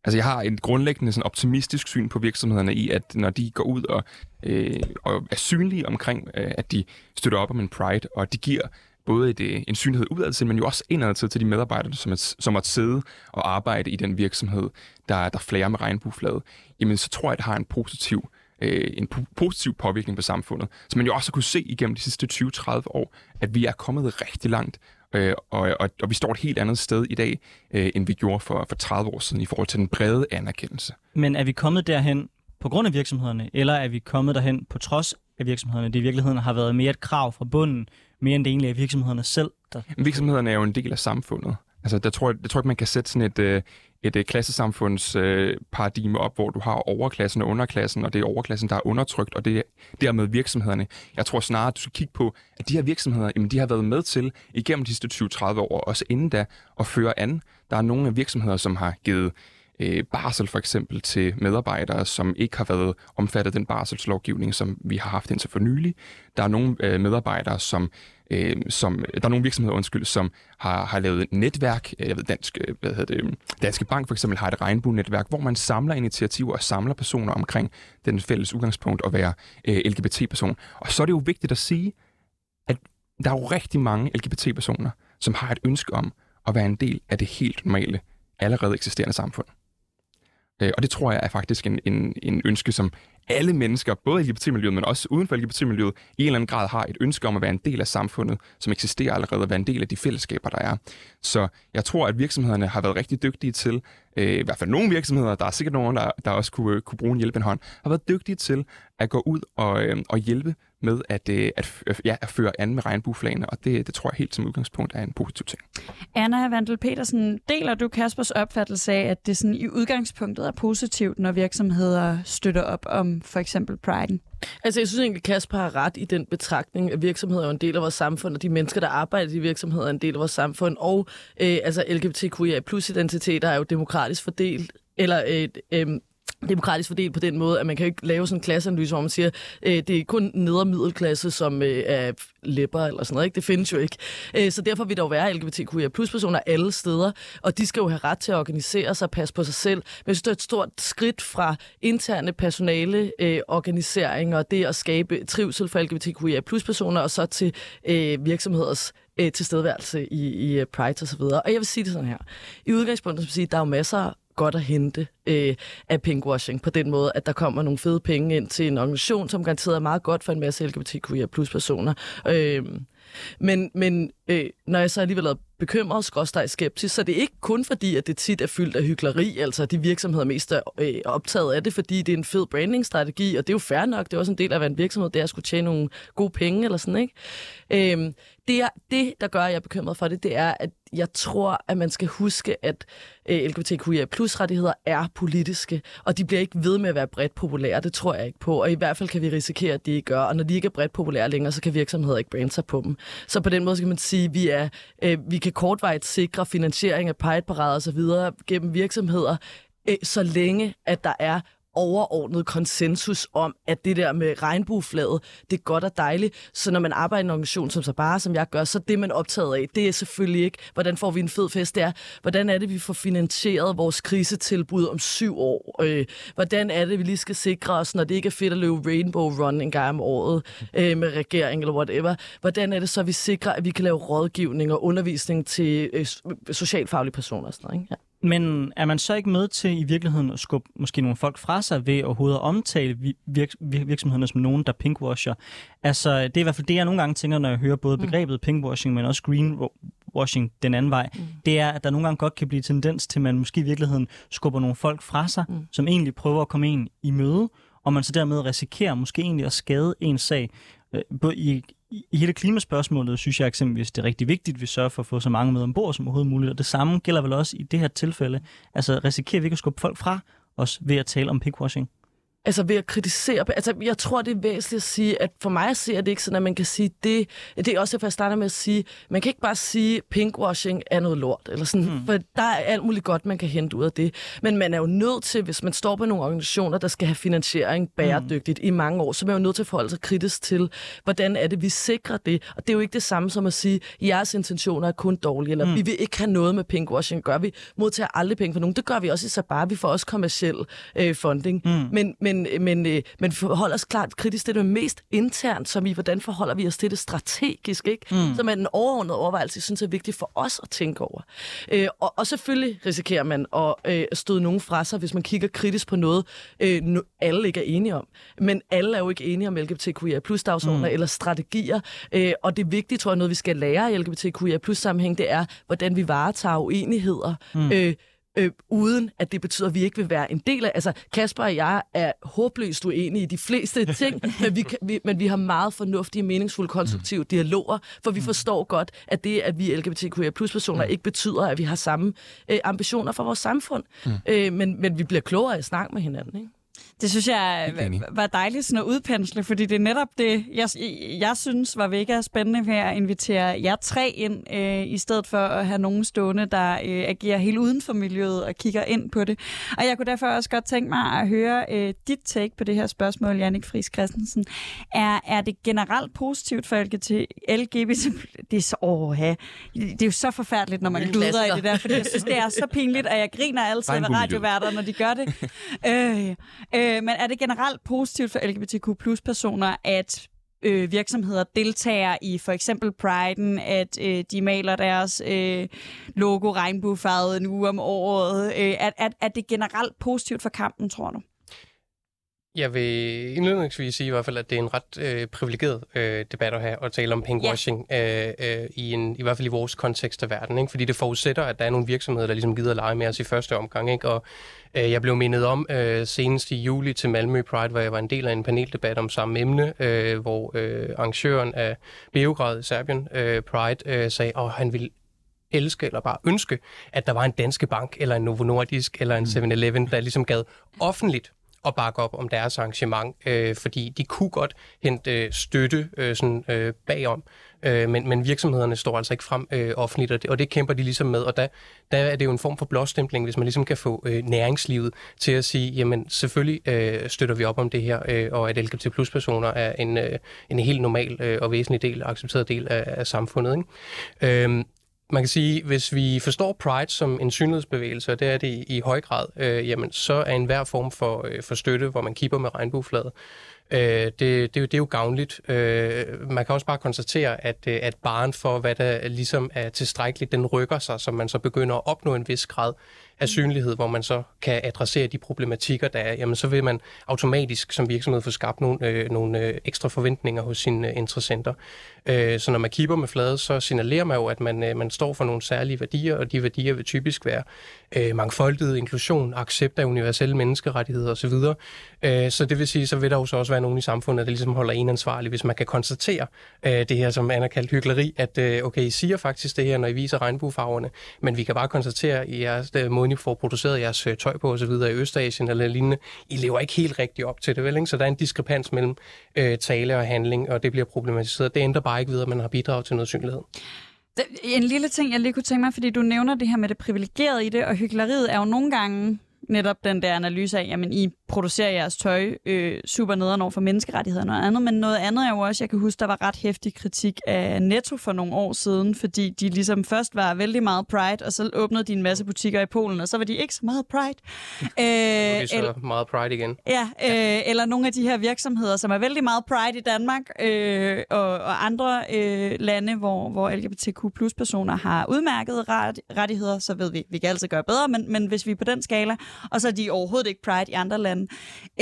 Altså jeg har et grundlæggende sådan optimistisk syn på virksomhederne i, at når de går ud og, øh, og er synlige omkring, øh, at de støtter op om en Pride, og de giver både et, øh, en synlighed udadtil, men jo også indadtil til de medarbejdere, som, er, som at sidde og arbejde i den virksomhed, der, der flager med regnbueflaget, jamen så tror jeg, at det har en positiv øh, en po- positiv påvirkning på samfundet. Så man jo også kunne se igennem de sidste 20-30 år, at vi er kommet rigtig langt, øh, og, og, og vi står et helt andet sted i dag, øh, end vi gjorde for, for 30 år siden i forhold til den brede anerkendelse.
Men er vi kommet derhen på grund af virksomhederne, eller er vi kommet derhen på trods af virksomhederne? Det i virkeligheden har været mere et krav fra bunden, mere end det egentlig er virksomhederne selv. Der...
Virksomhederne er jo en del af samfundet. Altså, der tror jeg, jeg tror ikke, man kan sætte sådan et, øh, et øh, klassesamfundsparadigme øh, op, hvor du har overklassen og underklassen, og det er overklassen, der er undertrykt, og det er dermed virksomhederne. Jeg tror snarere, at du skal kigge på, at de her virksomheder, jamen, de har været med til igennem de sidste 20-30 år, også inden da, at føre an. Der er nogle af virksomheder, som har givet øh, barsel for eksempel til medarbejdere, som ikke har været omfattet af den barselslovgivning, som vi har haft indtil for nylig. Der er nogle øh, medarbejdere, som øh, som, der er nogle virksomheder, undskyld, som har, har lavet et netværk, øh, jeg ved, Dansk, øh, hvad hedder det, Danske Bank for eksempel har et regnbue-netværk, hvor man samler initiativer og samler personer omkring den fælles udgangspunkt at være øh, LGBT-person. Og så er det jo vigtigt at sige, at der er jo rigtig mange LGBT-personer, som har et ønske om at være en del af det helt normale, allerede eksisterende samfund. Øh, og det tror jeg er faktisk en, en, en ønske, som alle mennesker, både i LGBT-miljøet, men også uden for LGBT-miljøet, i en eller anden grad har et ønske om at være en del af samfundet, som eksisterer allerede, og være en del af de fællesskaber, der er. Så jeg tror, at virksomhederne har været rigtig dygtige til, øh, i hvert fald nogle virksomheder, der er sikkert nogen, der, der også kunne, kunne bruge en hjælpende hånd, har været dygtige til at gå ud og, øh, og hjælpe med at, øh, at, øh, ja, at føre an med regnbueflagene, og det, det tror jeg helt som udgangspunkt er en positiv ting.
Anna Vandel Petersen, deler du Kaspers opfattelse af, at det sådan i udgangspunktet er positivt, når virksomheder støtter op om for eksempel Pride'en?
Altså, jeg synes egentlig, Kasper har ret i den betragtning, at virksomheder er en del af vores samfund, og de mennesker, der arbejder i virksomheder, er en del af vores samfund. Og øh, altså, LGBTQIA plus identiteter er jo demokratisk fordelt, eller øh, øh, demokratisk fordelt på den måde, at man kan ikke lave sådan en klasseanalyse, hvor man siger, øh, det er kun nedre middelklasse, som øh, er læpper eller sådan noget. Ikke? Det findes jo ikke. Øh, så derfor vil der jo være LGBTQIA plus personer alle steder, og de skal jo have ret til at organisere sig og passe på sig selv. Men jeg synes, det er et stort skridt fra interne personale øh, organisering og det at skabe trivsel for LGBTQIA plus personer, og så til øh, virksomheders øh, tilstedeværelse i, i øh, Pride og så videre. Og jeg vil sige det sådan her. I udgangspunktet, som sige, der er jo masser godt at hente øh, af pinkwashing på den måde, at der kommer nogle fede penge ind til en organisation, som garanteret er meget godt for en masse LGBTQIA plus personer. Øh, men men øh, når jeg så alligevel er bekymret, skråstrej skeptisk, så det er ikke kun fordi, at det tit er fyldt af hyggeleri, altså de virksomheder mest er øh, optaget af det, fordi det er en fed brandingstrategi, og det er jo fair nok, det er også en del af at være en virksomhed, det er at skulle tjene nogle gode penge eller sådan, ikke? Øh, det, er, det, der gør, at jeg er bekymret for det, det er, at jeg tror, at man skal huske, at øh, LGBTQIA plus rettigheder er politiske, og de bliver ikke ved med at være bredt populære. Det tror jeg ikke på, og i hvert fald kan vi risikere, at de ikke gør. Og når de ikke er bredt populære længere, så kan virksomheder ikke brande sig på dem. Så på den måde skal man sige, at vi, er, øh, vi kan kortvejt sikre finansiering af Pride-parader osv. gennem virksomheder, øh, så længe at der er overordnet konsensus om, at det der med regnbueflaget, det er godt og dejligt. Så når man arbejder i en organisation som så bare, som jeg gør, så det man er optaget af, det er selvfølgelig ikke, hvordan får vi en fed fest, det er, hvordan er det, vi får finansieret vores krisetilbud om syv år? Øh, hvordan er det, vi lige skal sikre os, når det ikke er fedt at løbe Rainbow Run en gang om året øh, med regeringen eller whatever? Hvordan er det så, vi sikrer, at vi kan lave rådgivning og undervisning til øh, socialfaglige personer og sådan noget? Ikke? Ja.
Men er man så ikke med til i virkeligheden at skubbe måske nogle folk fra sig ved overhovedet at omtale virk- virksomhederne som nogen, der pinkwasher? Altså, det er i hvert fald det, jeg nogle gange tænker, når jeg hører både mm. begrebet mm. pinkwashing, men også greenwashing den anden vej. Mm. Det er, at der nogle gange godt kan blive tendens til, at man måske i virkeligheden skubber nogle folk fra sig, mm. som egentlig prøver at komme ind i møde, og man så dermed risikerer måske egentlig at skade en sag. Øh, i, i hele klimaspørgsmålet synes jeg eksempelvis, det er rigtig vigtigt, at vi sørger for at få så mange med ombord som overhovedet muligt. Og det samme gælder vel også i det her tilfælde. Altså risikerer vi ikke at skubbe folk fra os ved at tale om pinkwashing?
Altså ved at kritisere. Altså, jeg tror, det er væsentligt at sige, at for mig ser det ikke sådan, at man kan sige det. Det er også derfor, jeg starter med at sige, man kan ikke bare sige, pinkwashing er noget lort. Eller sådan, hmm. For der er alt muligt godt, man kan hente ud af det. Men man er jo nødt til, hvis man står på nogle organisationer, der skal have finansiering bæredygtigt hmm. i mange år, så er man jo nødt til at forholde sig kritisk til, hvordan er det, vi sikrer det. Og det er jo ikke det samme som at sige, jeres intentioner er kun dårlige, eller hmm. vi vil ikke have noget med pinkwashing. Gør vi modtager aldrig penge for nogen. Det gør vi også i Sabar. Vi får også kommersiel øh, funding. Hmm. Men, men men, men, øh, men forholder os klart kritisk til det mest internt, som i, hvordan forholder vi os til det strategisk, ikke? Mm. Som er den overordnede overvejelse, jeg synes er vigtigt for os at tænke over. Øh, og, og selvfølgelig risikerer man at øh, støde nogen fra sig, hvis man kigger kritisk på noget, øh, alle ikke er enige om. Men alle er jo ikke enige om LGBTQIA plus dagsordner mm. eller strategier. Øh, og det vigtige, tror jeg, noget vi skal lære i LGBTQIA plus sammenhæng, det er, hvordan vi varetager uenigheder. Mm. Øh, øh, uden at det betyder, at vi ikke vil være en del af... Altså, Kasper og jeg er håbløst uenige i de fleste ting, men, vi, vi, men vi har meget fornuftige, meningsfulde, konstruktive mm. dialoger, for vi mm. forstår godt, at det, at vi LGBTQIA plus personer, mm. ikke betyder, at vi har samme øh, ambitioner for vores samfund. Mm. Øh, men, men vi bliver klogere at snakke med hinanden, ikke?
Det synes jeg var dejligt sådan at udpensle, fordi det er netop det, jeg, jeg synes var mega spændende ved at invitere jer tre ind, øh, i stedet for at have nogen stående, der øh, agerer helt uden for miljøet og kigger ind på det. Og jeg kunne derfor også godt tænke mig at høre øh, dit take på det her spørgsmål, Jannik Friis Christensen. Er, er det generelt positivt for LGBT? LGBT det er så, åh, ja. det er jo så forfærdeligt, når man gluder i det der, fordi jeg synes, det er så pinligt, at jeg griner altid ved radioværter, når de gør det. øh, øh, men er det generelt positivt for LGBTQ plus personer, at øh, virksomheder deltager i for eksempel Pride'en, at øh, de maler deres øh, logo regnbuefarvet en uge om året. Øh, at, at, at det generelt positivt for kampen, tror du?
Jeg vil indledningsvis sige i hvert fald, at det er en ret øh, privilegeret øh, debat at have at tale om pinkwashing, ja. øh, øh, i, en, i hvert fald i vores kontekst af verden. Ikke? Fordi det forudsætter, at der er nogle virksomheder, der ligesom gider at lege med os i første omgang. Ikke? Og øh, jeg blev mindet om øh, senest i juli til Malmø Pride, hvor jeg var en del af en paneldebat om samme emne, øh, hvor øh, arrangøren af Beograd i Serbien, øh, Pride, øh, sagde, at han ville elske eller bare ønske, at der var en Danske Bank, eller en Novo Nordisk, eller en 7-Eleven, der ligesom gad offentligt at bakke op om deres arrangement, øh, fordi de kunne godt hente øh, støtte øh, sådan, øh, bagom, øh, men, men virksomhederne står altså ikke frem øh, offentligt, og det, og det kæmper de ligesom med, og der, der er det jo en form for blåstempling, hvis man ligesom kan få øh, næringslivet til at sige, jamen selvfølgelig øh, støtter vi op om det her, øh, og at LGBT plus personer er en, øh, en helt normal øh, og væsentlig del, accepteret del af, af samfundet. Ikke? Øh, man kan sige, hvis vi forstår Pride som en synlighedsbevægelse, og det er det i, i høj grad, øh, jamen så er enhver form for, øh, for støtte, hvor man kipper med regnbueflaget, øh, det, det, det er jo gavnligt. Øh, man kan også bare konstatere, at, øh, at baren for, hvad der ligesom er tilstrækkeligt, den rykker sig, så man så begynder at opnå en vis grad af synlighed, hvor man så kan adressere de problematikker, der er, jamen så vil man automatisk som virksomhed få skabt nogle, øh, nogle øh, ekstra forventninger hos sine øh, interessenter. Øh, så når man kigger med flade, så signalerer man jo, at man, øh, man står for nogle særlige værdier, og de værdier vil typisk være øh, mangfoldighed, inklusion, accept af universelle menneskerettigheder osv. Øh, så det vil sige, så vil der jo så også være nogen i samfundet, der ligesom holder en ansvarlig, hvis man kan konstatere øh, det her, som Anna kaldt hyggeleri, at øh, okay, I siger faktisk det her, når I viser regnbuefarverne, men vi kan bare konstatere i jeres øh, måden, I får produceret jeres øh, tøj på osv. i Østasien eller lignende, I lever ikke helt rigtigt op til det, vel? Ikke? Så der er en diskrepans mellem øh, tale og handling, og det bliver problematiseret. Det ændrer bare ikke videre, at man har bidraget til noget synlighed.
En lille ting, jeg lige kunne tænke mig, fordi du nævner det her med det privilegerede i det, og hyggeleriet er jo nogle gange netop den der analyse af, jamen I producerer jeres tøj øh, super nederen over for menneskerettigheder og andet, men noget andet er jo også, jeg kan huske, der var ret hæftig kritik af Netto for nogle år siden, fordi de ligesom først var vældig meget Pride, og så åbnede de en masse butikker i Polen, og så var de ikke så meget Pride.
Øh, så eller, meget Pride igen.
Ja, øh, eller nogle af de her virksomheder, som er vældig meget Pride i Danmark øh, og, og andre øh, lande, hvor, hvor LGBTQ plus personer har udmærket ret, rettigheder, så ved vi, vi kan altid gøre bedre, men, men hvis vi er på den skala, og så er de overhovedet ikke Pride i andre lande,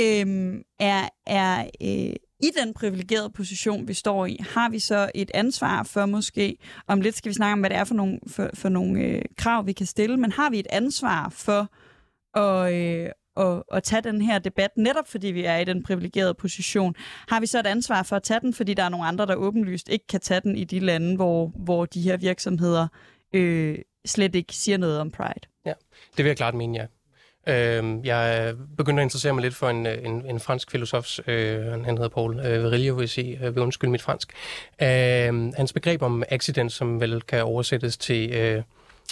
øhm, er, er øh, i den privilegerede position, vi står i, har vi så et ansvar for måske, om lidt skal vi snakke om, hvad det er for nogle, for, for nogle øh, krav, vi kan stille, men har vi et ansvar for at, øh, at, at tage den her debat, netop fordi vi er i den privilegerede position, har vi så et ansvar for at tage den, fordi der er nogle andre, der åbenlyst ikke kan tage den i de lande, hvor, hvor de her virksomheder øh, slet ikke siger noget om Pride?
Ja, det vil jeg klart mene, ja. Øh, jeg begyndte at interessere mig lidt for en, øh, en, en fransk filosof, øh, han hedder Paul øh, Virilio, vil jeg sige, øh, vil undskylde mit fransk. Øh, hans begreb om accident, som vel kan oversættes til øh,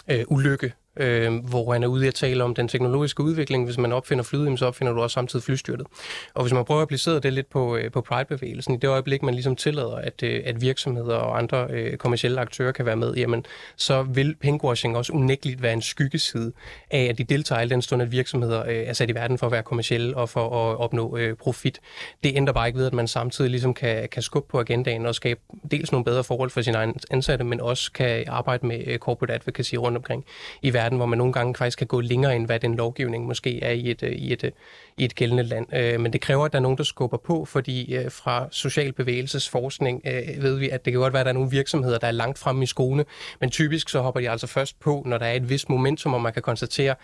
øh, ulykke, øh, hvor han er ude i at tale om den teknologiske udvikling. Hvis man opfinder flyet, så opfinder du også samtidig flystyrtet. Og hvis man prøver at applicere det lidt på, øh, på Pride-bevægelsen, i det øjeblik, man ligesom tillader, at, øh, at virksomheder og andre øh, kommersielle aktører kan være med, jamen, så vil pinkwashing også unægteligt være en skyggeside af, at de deltager i den stund, at virksomheder øh, er sat i verden for at være kommersielle og for at opnå øh, profit. Det ændrer bare ikke ved, at man samtidig ligesom kan, kan skubbe på agendaen og skabe dels nogle bedre forhold for sine ansatte, men også kan arbejde med øh, corporate advocacy rundt omkring i verden verden, hvor man nogle gange faktisk kan gå længere end, hvad den lovgivning måske er i et, øh, i et, øh, i et gældende land. Øh, men det kræver, at der er nogen, der skubber på, fordi øh, fra social bevægelsesforskning ved vi, at det kan godt være, at der er nogle virksomheder, der er langt fremme i skoene, men typisk så hopper de altså først på, når der er et vist momentum, og man kan konstatere,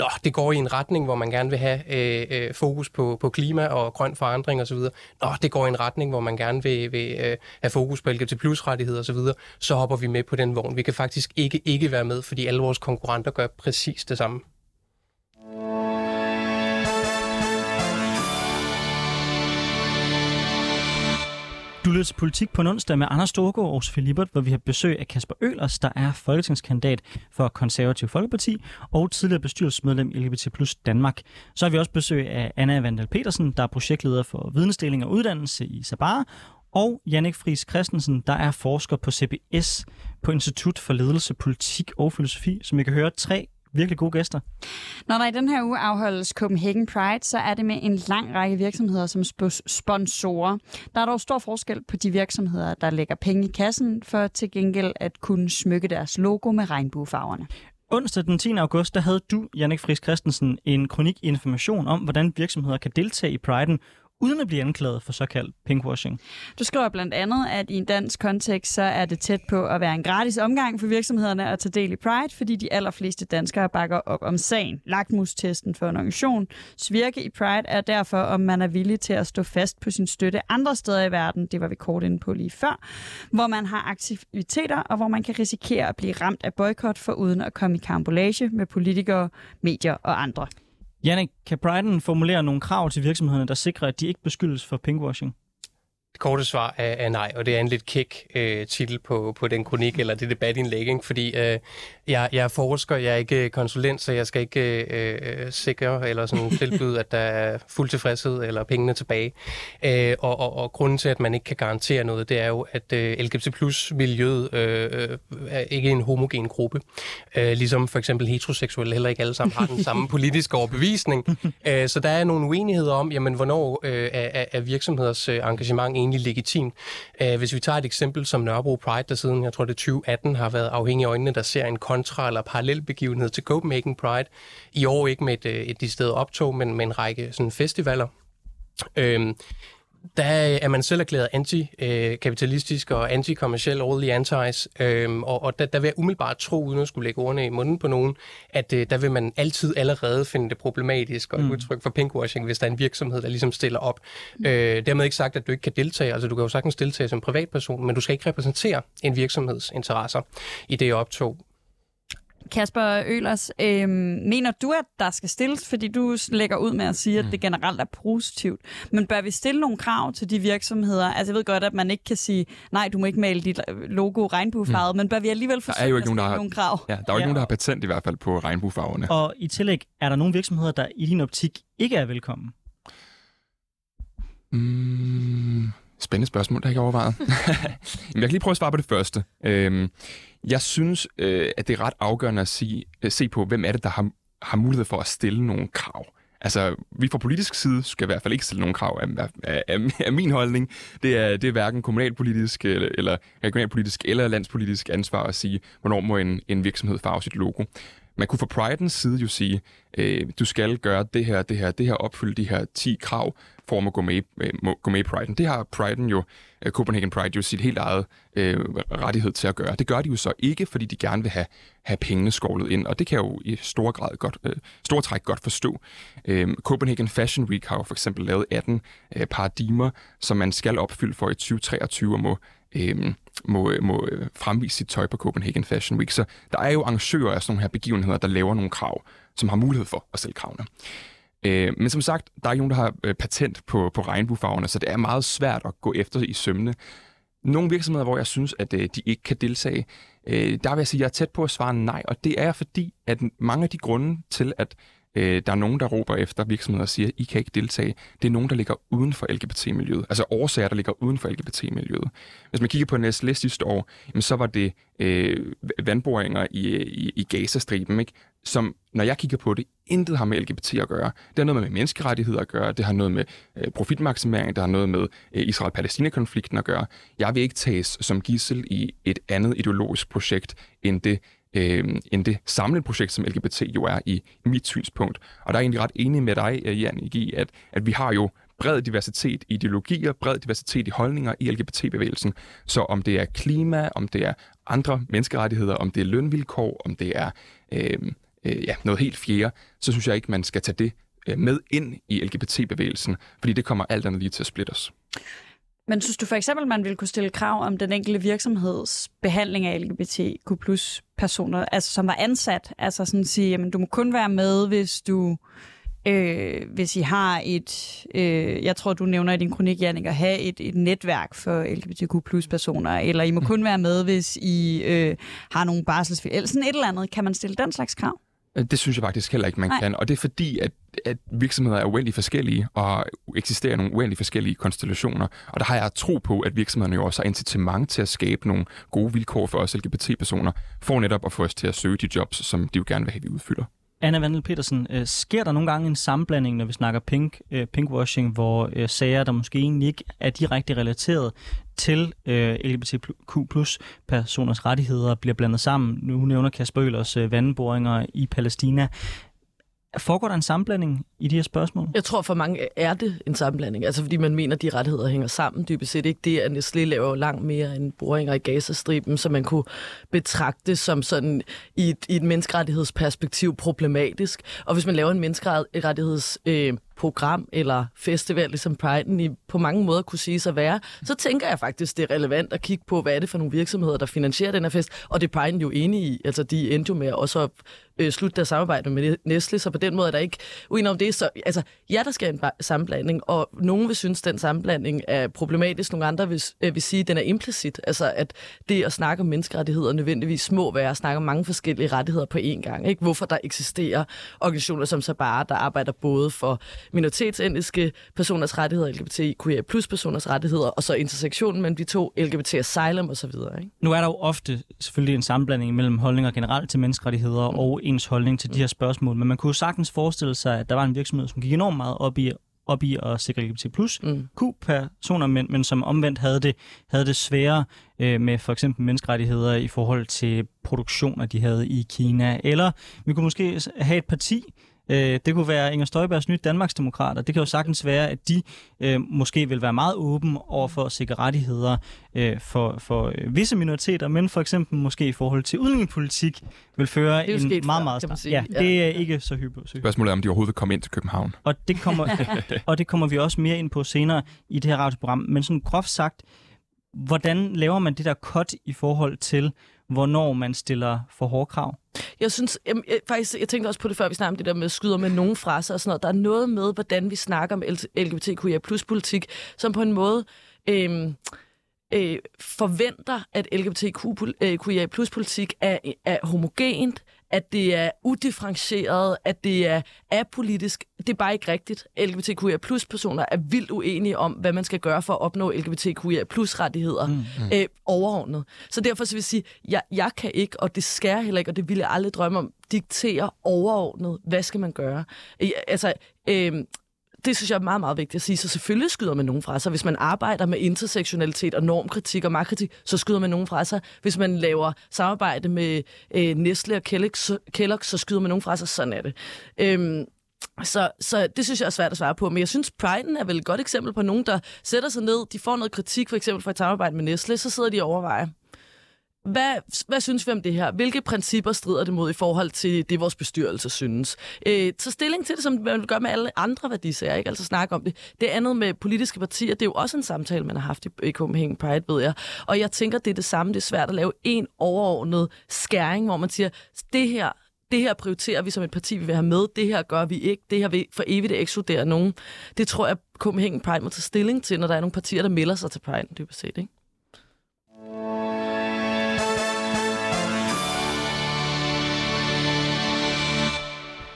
Nå, det går i en retning, hvor man gerne vil have øh, øh, fokus på, på klima og grøn forandring osv. Nå, det går i en retning, hvor man gerne vil, vil øh, have fokus på LGBT plus rettigheder osv. Så, så hopper vi med på den vogn. Vi kan faktisk ikke ikke være med, fordi alle vores konkurrenter gør præcis det samme.
Du lytter til Politik på en onsdag med Anders Storgård og Sofie Libert, hvor vi har besøg af Kasper Ølers, der er folketingskandidat for Konservativ Folkeparti og tidligere bestyrelsesmedlem i LGBT Plus Danmark. Så har vi også besøg af Anna Vandal Petersen, der er projektleder for vidensdeling og uddannelse i Sabar, og Jannik Friis Christensen, der er forsker på CBS på Institut for Ledelse, Politik og Filosofi, som I kan høre tre virkelig gode gæster.
Når der i den her uge afholdes Copenhagen Pride, så er det med en lang række virksomheder som sponsorer. Der er dog stor forskel på de virksomheder, der lægger penge i kassen for til gengæld at kunne smykke deres logo med regnbuefarverne.
Onsdag den 10. august, der havde du, Jannik Friis Christensen, en kronik i information om, hvordan virksomheder kan deltage i Pride'en uden at blive anklaget for såkaldt pinkwashing.
Du skriver blandt andet, at i en dansk kontekst, så er det tæt på at være en gratis omgang for virksomhederne at tage del i Pride, fordi de allerfleste danskere bakker op om sagen. Lakmustesten for en organisation virke i Pride er derfor, om man er villig til at stå fast på sin støtte andre steder i verden, det var vi kort inde på lige før, hvor man har aktiviteter, og hvor man kan risikere at blive ramt af boykot for uden at komme i kambolage med politikere, medier og andre.
Jannik, kan Brighton formulere nogle krav til virksomhederne, der sikrer, at de ikke beskyldes for pinkwashing?
Det korte svar er, er nej, og det er en lidt kæk øh, titel på, på den kronik, eller det debatindlæg, ikke? fordi øh, jeg, jeg er forsker, jeg er ikke konsulent, så jeg skal ikke øh, sikre eller sådan tilbyde, at der er fuld tilfredshed eller pengene tilbage. Øh, og, og, og grunden til, at man ikke kan garantere noget, det er jo, at øh, LGBT plus miljøet øh, er ikke en homogen gruppe. Øh, ligesom for eksempel heteroseksuelle heller ikke alle sammen har den samme politiske overbevisning. Øh, så der er nogle uenigheder om, jamen, hvornår øh, er, er virksomheders øh, engagement egentlig legitimt. Øh, hvis vi tager et eksempel som Nørrebro Pride, der siden, jeg tror det er 2018, har været afhængig af øjnene, der ser en kontra- eller parallelbegivenhed til Copenhagen Pride. I år ikke med et, øh, et sted optog, men med en række sådan festivaler. Øhm, der er man selv erklæret antikapitalistisk og antikommersiel all the antis, øhm, og, og der, der vil jeg umiddelbart tro, uden at skulle lægge ordene i munden på nogen, at øh, der vil man altid allerede finde det problematisk og et mm. udtryk for pinkwashing, hvis der er en virksomhed, der ligesom stiller op. Øh, dermed ikke sagt, at du ikke kan deltage, altså du kan jo sagtens deltage som privatperson, men du skal ikke repræsentere en virksomheds interesser i det optog.
Kasper Ølers, øh, mener du, at der skal stilles, fordi du lægger ud med at sige, at mm. det generelt er positivt, men bør vi stille nogle krav til de virksomheder? Altså jeg ved godt, at man ikke kan sige, nej, du må ikke male dit logo regnbuefarvet, mm. men bør vi alligevel forsøge
der er jo ikke nogen, der har,
nogle krav?
Ja, der er jo ikke ja. nogen, der har patent i hvert fald på regnbuefarverne.
Og i tillæg, er der nogle virksomheder, der i din optik ikke er velkommen?
Mm, spændende spørgsmål, der jeg ikke overvejet. jeg kan lige prøve at svare på det første. Øhm, jeg synes, øh, at det er ret afgørende at sige, øh, se på, hvem er det, der har, har mulighed for at stille nogle krav. Altså, vi fra politisk side skal i hvert fald ikke stille nogen krav af, af, af, af min holdning. Det er, det er hverken kommunalpolitisk eller, eller regionalpolitisk eller landspolitisk ansvar at sige, hvornår må en, en virksomhed farve sit logo. Man kunne fra Pridens side jo sige, øh, du skal gøre det her, det her, det her, opfylde de her 10 krav, for at gå med, øh, må gå med i Priden. Det har Priden jo, øh, Copenhagen Pride, jo sit helt eget øh, rettighed til at gøre. Det gør de jo så ikke, fordi de gerne vil have, have pengene skovlet ind, og det kan jeg jo i stor grad godt, øh, stor træk godt forstå. Øh, Copenhagen Fashion Week har jo for eksempel lavet 18 øh, paradigmer, som man skal opfylde for i 2023 og må øh, må, må øh, fremvise sit tøj på Copenhagen Fashion Week. Så der er jo arrangører af sådan nogle her begivenheder, der laver nogle krav, som har mulighed for at stille kravene. Øh, men som sagt, der er ikke nogen, der har øh, patent på, på regnbuefarverne, så det er meget svært at gå efter i sømne. Nogle virksomheder, hvor jeg synes, at øh, de ikke kan deltage, øh, der vil jeg sige, at jeg er tæt på at svare nej, og det er fordi, at mange af de grunde til, at øh, der er nogen, der råber efter virksomheder og siger, I kan ikke deltage. Det er nogen, der ligger uden for LGBT-miljøet. Altså årsager, der ligger uden for LGBT-miljøet. Hvis man kigger på Nestlé sidste år, jamen, så var det øh, vandboringer i, øh, i, i Gazastriben, ikke? som, når jeg kigger på det, intet har med LGBT at gøre. Det har noget med menneskerettigheder at gøre, det har noget med øh, profitmaksimering, det har noget med øh, Israel-Palæstina-konflikten at gøre. Jeg vil ikke tages som gissel i et andet ideologisk projekt, end det øh, end det samlede projekt, som LGBT jo er i, i mit synspunkt. Og der er jeg egentlig ret enig med dig, øh, Jan, i, at, at vi har jo bred diversitet i ideologier, bred diversitet i holdninger i LGBT-bevægelsen. Så om det er klima, om det er andre menneskerettigheder, om det er lønvilkår, om det er øh, øh, ja, noget helt fjerde, så synes jeg ikke, man skal tage det øh, med ind i LGBT-bevægelsen, fordi det kommer alt andet lige til at splitte os.
Men synes du for eksempel, man ville kunne stille krav om den enkelte virksomheds behandling af LGBTQ plus personer, altså som var ansat? Altså sådan at sige, jamen du må kun være med, hvis du øh, hvis I har et, øh, jeg tror du nævner i din kronik, Jannik, at have et, et netværk for LGBTQ plus personer, eller I må kun være med, hvis I øh, har nogle barselsfælder, eller sådan et eller andet. Kan man stille den slags krav?
Øh, det synes jeg faktisk heller ikke, man Nej. kan. Og det er fordi, at, at virksomheder er uendelig forskellige, og eksisterer nogle uendelig forskellige konstellationer. Og der har jeg tro på, at virksomhederne jo også har incitament til at skabe nogle gode vilkår for os LGBT-personer, for netop at få os til at søge de jobs, som de jo gerne vil have, vi udfylder.
Anna Vandel Petersen, øh, sker der nogle gange en sammenblanding, når vi snakker pink, øh, pinkwashing, hvor øh, sager, der måske egentlig ikke er direkte relateret til øh, LGBTQ personers rettigheder, bliver blandet sammen? Nu nævner Kasper Ølers øh, vandboringer i Palæstina. Foregår der en sammenblanding i de her spørgsmål?
Jeg tror for mange er det en sammenblanding, altså fordi man mener, at de rettigheder hænger sammen dybest set. Ikke det, at Nestlé laver jo langt mere end boringer i Gazastriben, så man kunne betragte som sådan i et, i et menneskerettighedsperspektiv problematisk. Og hvis man laver en menneskerettigheds øh, program eller festival, ligesom Pride'en i på mange måder kunne sige sig være, så tænker jeg faktisk, det er relevant at kigge på, hvad er det for nogle virksomheder, der finansierer den her fest. Og det er Pride'en jo enige i. Altså, de endte jo med også at øh, slutte deres samarbejde med Nestle, så på den måde er der ikke uenig om det. Så altså, ja, der skal en sammenblanding, og nogen vil synes, den sammenblanding er problematisk, nogle andre vil, øh, vil sige, at den er implicit. Altså, at det at snakke om menneskerettigheder nødvendigvis må være at snakke om mange forskellige rettigheder på én gang. Ikke? Hvorfor der eksisterer organisationer som Sabara, der arbejder både for minoritetsendiske personers rettigheder, LGBTQIA plus personers rettigheder, og så intersektionen mellem de to, LGBT Asylum osv. Ikke?
Nu er der jo ofte selvfølgelig en sammenblanding mellem holdninger generelt til menneskerettigheder mm. og ens holdning til de her spørgsmål, men man kunne jo sagtens forestille sig, at der var en virksomhed, som gik enormt meget op i op i at sikre LGBT plus mm. Q-personer, men, men som omvendt havde det, havde det sværere øh, med for eksempel menneskerettigheder i forhold til produktioner, de havde i Kina. Eller vi kunne måske have et parti, Øh, det kunne være Inger Støjbergs nye Danmarksdemokrater. Det kan jo sagtens være, at de øh, måske vil være meget åben over for at sikre rettigheder øh, for, for øh, visse minoriteter, men for eksempel måske i forhold til udlændingepolitik vil føre en meget, meget, meget Ja, det er ikke så hyppigt.
Spørgsmålet er, om de overhovedet vil komme ind til København.
Og det kommer, og det kommer vi også mere ind på senere i det her radioprogram. Men sådan groft sagt, hvordan laver man det der cut i forhold til, hvornår man stiller for hårde krav?
Jeg synes, jeg, jeg, faktisk, jeg tænkte også på det før, vi snakkede om det der med skyder med nogen fraser og sådan noget. Der er noget med, hvordan vi snakker om LGBTQIA plus politik, som på en måde øh, øh, forventer, at LGBTQIA øh, plus politik er, er homogent, at det er udifferentieret, at det er apolitisk. Det er bare ikke rigtigt. LGBTQIA plus personer er vildt uenige om, hvad man skal gøre for at opnå LGBTQIA plus rettigheder mm, mm. Øh, overordnet. Så derfor så vil jeg sige, jeg, jeg kan ikke, og det skal jeg heller ikke, og det ville jeg aldrig drømme om, diktere overordnet, hvad skal man gøre. Øh, altså, øh, det synes jeg er meget, meget vigtigt at sige. Så selvfølgelig skyder man nogen fra sig. Hvis man arbejder med intersektionalitet og normkritik og magtkritik, så skyder man nogen fra sig. Hvis man laver samarbejde med øh, Nestle og Kellogg, så, Kellogg, så skyder man nogen fra sig. Sådan er det. Øhm, så, så det synes jeg er svært at svare på. Men jeg synes, Pride'en er vel et godt eksempel på nogen, der sætter sig ned, de får noget kritik, for eksempel fra et samarbejde med Nestle, så sidder de og overvejer, hvad, hvad synes vi om det her? Hvilke principper strider det mod i forhold til det, vores bestyrelse synes? Øh, så stilling til det, som man vil gøre med alle andre værdisager, ikke? Altså snakke om det. Det andet med politiske partier, det er jo også en samtale, man har haft i, i Copenhagen Pride, ved jeg. Og jeg tænker, det er det samme. Det er svært at lave en overordnet skæring, hvor man siger, det her det her prioriterer vi som et parti, vi vil have med, det her gør vi ikke, det her vil for evigt ekskludere nogen. Det tror jeg, Copenhagen Pride må tage stilling til, når der er nogle partier, der melder sig til Pride, dybest set. Ikke?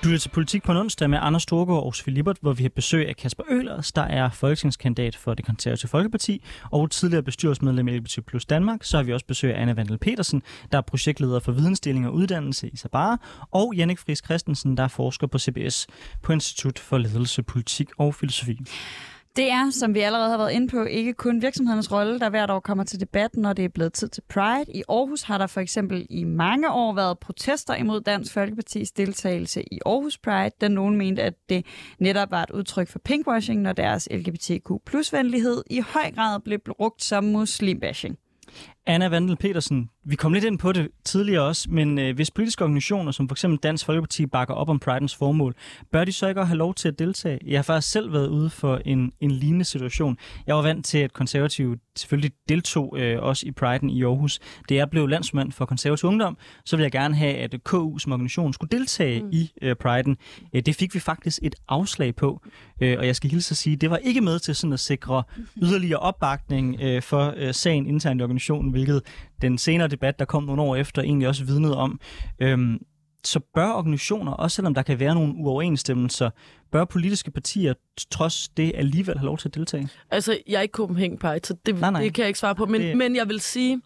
Du er til Politik på en onsdag med Anders Storgård og Sofie Libert, hvor vi har besøg af Kasper Ølers, der er folketingskandidat for det konservative Folkeparti og tidligere bestyrelsesmedlem i LGBT Plus Danmark. Så har vi også besøg af Anna Vandel Petersen, der er projektleder for vidensdeling og uddannelse i Sabara, og Jannik Friis Christensen, der er forsker på CBS på Institut for Ledelse, Politik og Filosofi.
Det er, som vi allerede har været inde på, ikke kun virksomhedernes rolle, der hvert år kommer til debat, når det er blevet tid til Pride. I Aarhus har der for eksempel i mange år været protester imod Dansk Folkepartis deltagelse i Aarhus Pride, da nogen mente, at det netop var et udtryk for pinkwashing, når deres LGBTQ plus venlighed i høj grad blev brugt som muslimbashing.
Anna Vandel Petersen, vi kom lidt ind på det tidligere også, men øh, hvis politiske organisationer, som f.eks. Dansk Folkeparti, bakker op om Pridens formål, bør de så ikke have lov til at deltage? Jeg har faktisk selv været ude for en, en lignende situation. Jeg var vant til, at konservative selvfølgelig deltog øh, også i Priden i Aarhus. Da jeg blev landsmand for konservativ ungdom, så ville jeg gerne have, at KU som organisation skulle deltage mm. i øh, Priden. Øh, det fik vi faktisk et afslag på, øh, og jeg skal hilse at sige, det var ikke med til sådan at sikre yderligere opbakning øh, for øh, sagen internt i organisationen, hvilket den senere debat, der kom nogle år efter, egentlig også vidnede om. Øhm, så bør organisationer, også selvom der kan være nogle uoverensstemmelser, bør politiske partier trods det alligevel have lov til at deltage?
Altså, jeg er ikke Copenhagen Pride, så det, nej, nej. det kan jeg ikke svare på. Men, det... men jeg vil sige,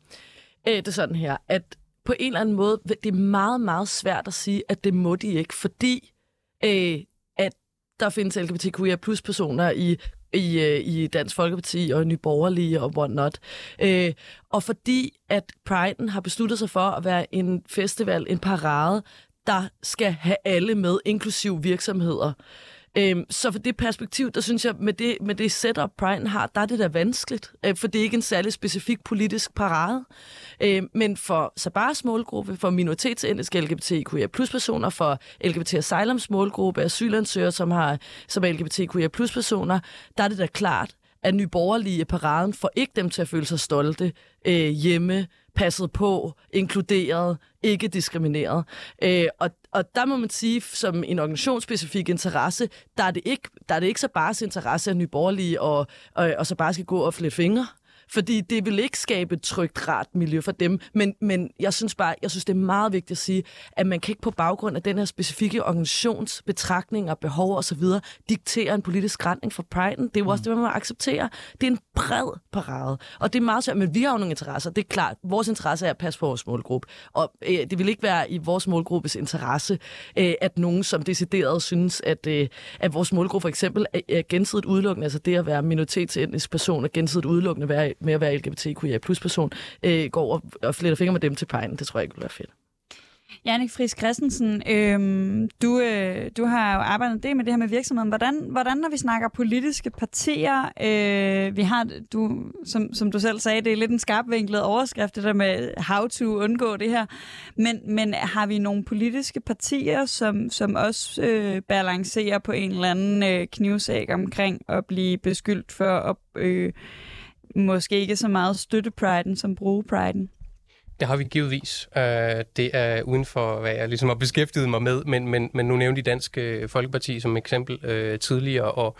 øh, det sådan her, at på en eller anden måde, det er meget, meget svært at sige, at det må de ikke, fordi øh, at der findes LGBTQIA plus personer i i, øh, i Dansk Folkeparti og Nye Borgerlige og whatnot. Øh, og fordi at Pride'en har besluttet sig for at være en festival, en parade, der skal have alle med, inklusiv virksomheder. Øhm, så for det perspektiv, der synes jeg, med det, med det setup, Brian har, der er det da vanskeligt, øh, for det er ikke en særlig specifik politisk parade. Øh, men for Sabars målgruppe, for minoritetsetniske LGBTQIA plus personer, for LGBT Asylums målgruppe, asylansøgere, som, har, som er LGBTQIA plus personer, der er det da klart, at nyborgerlige paraden får ikke dem til at føle sig stolte øh, hjemme, passet på, inkluderet, ikke diskrimineret. Øh, og, og der må man sige, som en organisationsspecifik interesse, der er det ikke, der er det ikke så bare interesse af nyborgerlige og, og, og så bare skal gå og flette fingre. Fordi det vil ikke skabe et trygt, rart miljø for dem. Men, men jeg synes bare, jeg synes, det er meget vigtigt at sige, at man kan ikke på baggrund af den her specifikke organisations betragtninger, behov osv. diktere en politisk retning for Pride'en. Det er jo også mm. det, man må acceptere. Det er en bred parade. Og det er meget svært, men vi har jo nogle interesser. Det er klart, vores interesse er at passe på vores målgruppe. Og øh, det vil ikke være i vores målgruppes interesse, øh, at nogen, som decideret synes, at, øh, at vores målgruppe for eksempel er, er gensidigt udelukkende, altså det at være minoritetsetnisk person er gensidigt udelukkende være med at være LGBTQIA plus person, øh, går og, og fletter fingre med dem til pegen. Det tror jeg ikke vil være fedt.
Jannik Friis Christensen, øhm, du, øh, du har jo arbejdet det med det her med virksomheden. Hvordan, hvordan når vi snakker politiske partier, øh, vi har, du, som, som du selv sagde, det er lidt en skarpvinklet overskrift, det der med how to undgå det her. Men, men har vi nogle politiske partier, som, som også øh, balancerer på en eller anden øh, knivsæk omkring at blive beskyldt for at øh, måske ikke så meget støtte priden som bruge priden?
Det har vi givetvis. Uh, det er uden for, hvad jeg ligesom har beskæftiget mig med, men, men, men nu nævnte de Danske øh, Folkeparti som eksempel øh, tidligere, og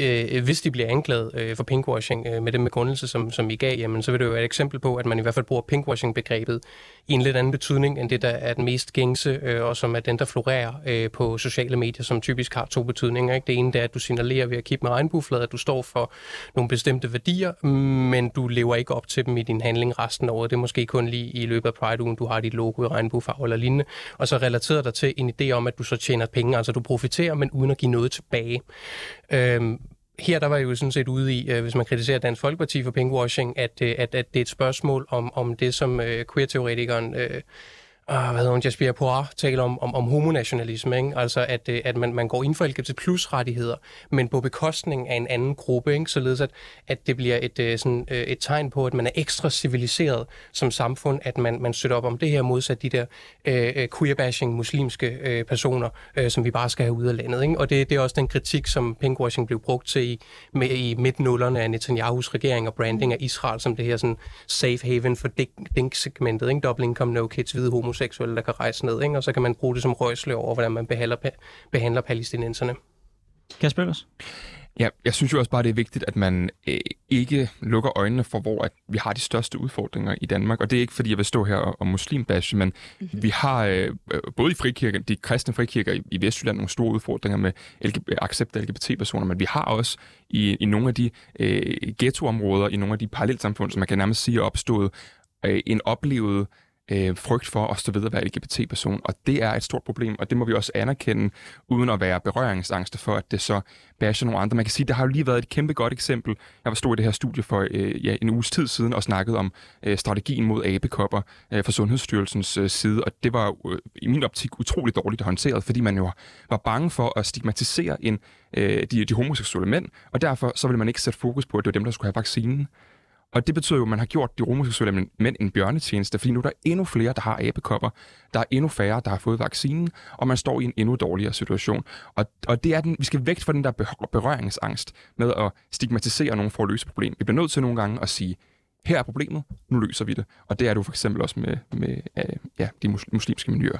øh, hvis de bliver anklaget øh, for pinkwashing øh, med den begrundelse, som, som I gav, jamen, så vil det jo være et eksempel på, at man i hvert fald bruger pinkwashing-begrebet i en lidt anden betydning, end det, der er den mest gængse, øh, og som er den, der florerer øh, på sociale medier, som typisk har to betydninger. Ikke? Det ene det er, at du signalerer ved at kigge med regnbuefladet, at du står for nogle bestemte værdier, men du lever ikke op til dem i din handling resten af året. Det er måske kun lige i i løbet af Pride-ugen, du har dit logo i regnbuefarve eller lignende, og så relateret dig til en idé om, at du så tjener penge, altså du profiterer, men uden at give noget tilbage. Øhm, her der var jeg jo sådan set ude i, øh, hvis man kritiserer Dansk Folkeparti for pengewashing, at, øh, at, at det er et spørgsmål om, om det, som øh, queer-teoretikeren øh, øh, hvad hedder hun, Jasper Poir taler om, om, om homonationalisme, ikke? altså at, øh, at man, man går ind for LGBT plus rettigheder, men på bekostning af en anden gruppe, ikke? således at, at det bliver et, øh, sådan, øh, et tegn på, at man er ekstra civiliseret som samfund, at man, man støtter op om det her modsat de der øh, queerbashing muslimske øh, personer, øh, som vi bare skal have ud af landet. Ikke? Og det, det er også den kritik, som pinkwashing blev brugt til i, med, i midtnullerne af Netanyahus regering og branding af Israel som det her sådan, safe haven for dink-segmentet, ikke? double income, no kids, hvide homo homoseksuelle, der kan rejse ned, ikke? og så kan man bruge det som røgsle over, hvordan man behandler, behandler palæstinenserne.
Kasper Ellers?
Ja, jeg synes jo også bare, det er vigtigt, at man øh, ikke lukker øjnene for, hvor at vi har de største udfordringer i Danmark. Og det er ikke, fordi jeg vil stå her og, og muslimbash, men mm-hmm. vi har øh, både i frikirken, de kristne frikirker i, i Vestjylland nogle store udfordringer med LGB, accept af LGBT-personer, men vi har også i, i nogle af de øh, ghettoområder, i nogle af de parallelsamfund, som man kan nærmest sige er opstået, øh, en oplevet øh, Øh, frygt for at stå ved at være LGBT-person, og det er et stort problem, og det må vi også anerkende, uden at være berøringsangste for, at det så basher nogle andre. Man kan sige, der har jo lige været et kæmpe godt eksempel. Jeg var stået i det her studie for øh, ja, en uges tid siden og snakkede om øh, strategien mod abekopper øh, fra Sundhedsstyrelsens øh, side, og det var øh, i min optik utroligt dårligt håndteret, fordi man jo var bange for at stigmatisere en, øh, de, de homoseksuelle mænd, og derfor så ville man ikke sætte fokus på, at det var dem, der skulle have vaccinen. Og det betyder jo, at man har gjort de homoseksuelle mænd en bjørnetjeneste, fordi nu er der endnu flere, der har abekopper. Der er endnu færre, der har fået vaccinen, og man står i en endnu dårligere situation. Og, og det er den, vi skal væk fra den der berøringsangst med at stigmatisere nogen for at løse problemet. Vi bliver nødt til nogle gange at sige, her er problemet, nu løser vi det. Og det er du for eksempel også med, med øh, ja, de muslimske miljøer.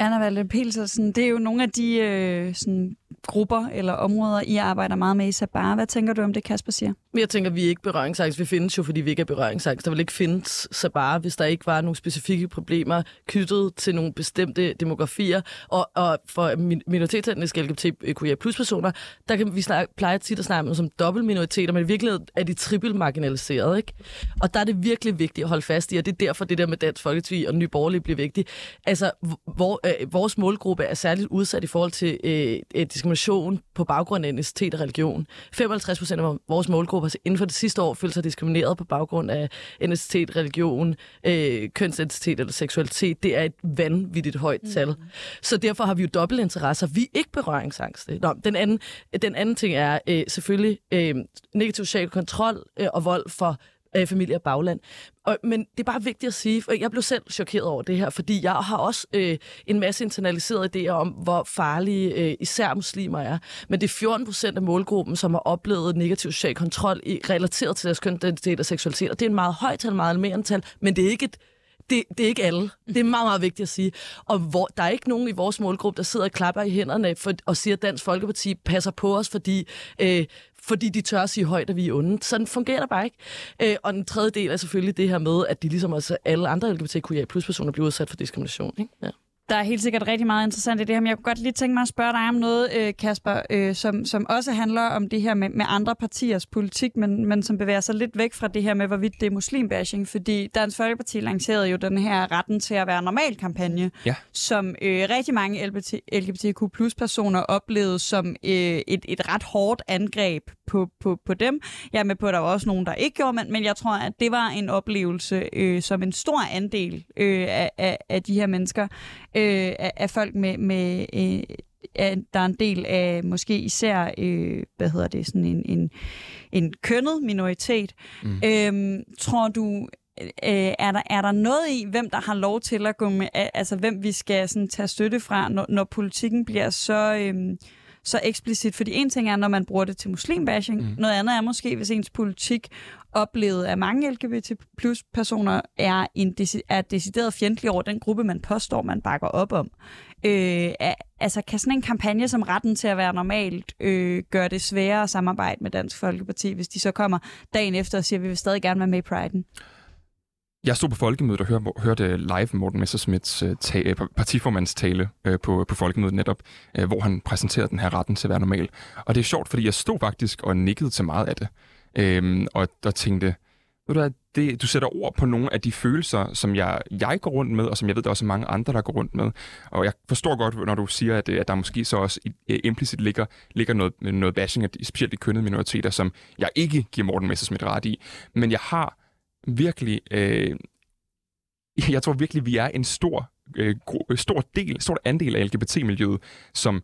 Anna Valde Pilsersen, det er jo nogle af de øh, sådan, grupper eller områder, I arbejder meget med i Sabar. Hvad tænker du om det, Kasper siger?
Jeg tænker, vi er ikke berøringsangst. Vi findes jo, fordi vi ikke er berøringsangst. Der vil ikke findes Sabar, hvis der ikke var nogle specifikke problemer knyttet til nogle bestemte demografier. Og, og for minoritetsetniske LGBTQIA plus personer, der kan vi snakke, pleje tit at snakke om som dobbelt minoriteter, men i virkeligheden er de trippel marginaliseret. Ikke? Og der er det virkelig vigtigt at holde fast i, og det er derfor, det der med Dansk Folkeparti og Nye Borgerlige bliver vigtigt. Altså, hvor øh, vores målgruppe er særligt udsat i forhold til øh, diskrimination på baggrund af etnicitet og religion. 55 procent af vores målgruppe har inden for det sidste år følt sig diskrimineret på baggrund af etnicitet, religion, øh, kønsidentitet eller seksualitet. Det er et vanvittigt højt tal. Mm. Så derfor har vi jo dobbeltinteresser. Vi er ikke berøringsangste. Nå, den, anden, den anden ting er øh, selvfølgelig øh, negativ social kontrol øh, og vold for øh, familie og bagland. Og, men det er bare vigtigt at sige, for jeg blev selv chokeret over det her, fordi jeg har også øh, en masse internaliserede idéer om, hvor farlige øh, især muslimer er. Men det er 14 procent af målgruppen, som har oplevet negativ social kontrol i, relateret til deres kønsidentitet og seksualitet. Og det er en meget højt tal, meget almindeligt tal, men det er ikke et det, det er ikke alle. Det er meget, meget vigtigt at sige. Og hvor, der er ikke nogen i vores målgruppe, der sidder og klapper i hænderne for, og siger, at Dansk Folkeparti passer på os, fordi øh, fordi de tør at sige højt, at vi er onde. Sådan fungerer det bare ikke. Øh, og den tredje del er selvfølgelig det her med, at de ligesom også alle andre LGBTQIA personer bliver udsat for diskrimination. Ikke? Ja.
Der er helt sikkert rigtig meget interessant i det her, men jeg kunne godt lige tænke mig at spørge dig om noget, øh, Kasper, øh, som, som også handler om det her med, med andre partiers politik, men, men som bevæger sig lidt væk fra det her med, hvorvidt det er muslimbashing, fordi Dansk Folkeparti lancerede jo den her retten til at være normal kampagne,
Ja.
som øh, rigtig mange LGBT, LGBTQ plus personer oplevede som øh, et, et ret hårdt angreb på, på, på dem. Jeg er med på, at der var også nogen, der ikke gjorde, men, men jeg tror, at det var en oplevelse, øh, som en stor andel øh, af, af, af de her mennesker øh, af, af folk med, med øh, at der er en del af måske især, øh, hvad hedder det, sådan en, en, en kønnet minoritet. Mm. Øhm, tror du, øh, er, der, er der noget i, hvem der har lov til at gå med, altså hvem vi skal sådan, tage støtte fra, når, når politikken bliver så... Øh, så eksplicit. Fordi en ting er, når man bruger det til muslimbashing. Mm. Noget andet er måske, hvis ens politik oplevet af mange LGBT plus personer er, en, er decideret fjendtlig over den gruppe, man påstår, man bakker op om. Øh, altså, kan sådan en kampagne som retten til at være normalt øh, gøre det sværere at samarbejde med Dansk Folkeparti, hvis de så kommer dagen efter og siger, at vi vil stadig gerne være med i Pride'en?
Jeg stod på folkemødet og hørte, hørte live Morten Messersmiths øh, ta- øh, partiformandstale øh, på, på folkemødet netop, hvor han præsenterede den her retten til at være normal. Og det er sjovt, fordi jeg stod faktisk og nikkede til meget af det. Uh, og der tænkte, ved du hvad, det, du sætter ord på nogle af de følelser, som jeg, jeg går rundt med, og som jeg ved, der er også mange andre, der går rundt med. Og jeg forstår godt, når du siger, at, at der måske så også implicit ligger, ligger noget, noget bashing, specielt i kønnede minoriteter, som jeg ikke giver Morten Messersmith ret i. Men jeg har virkelig, øh, jeg tror virkelig, vi er en stor, øh, øh stor del, stor andel af LGBT-miljøet, som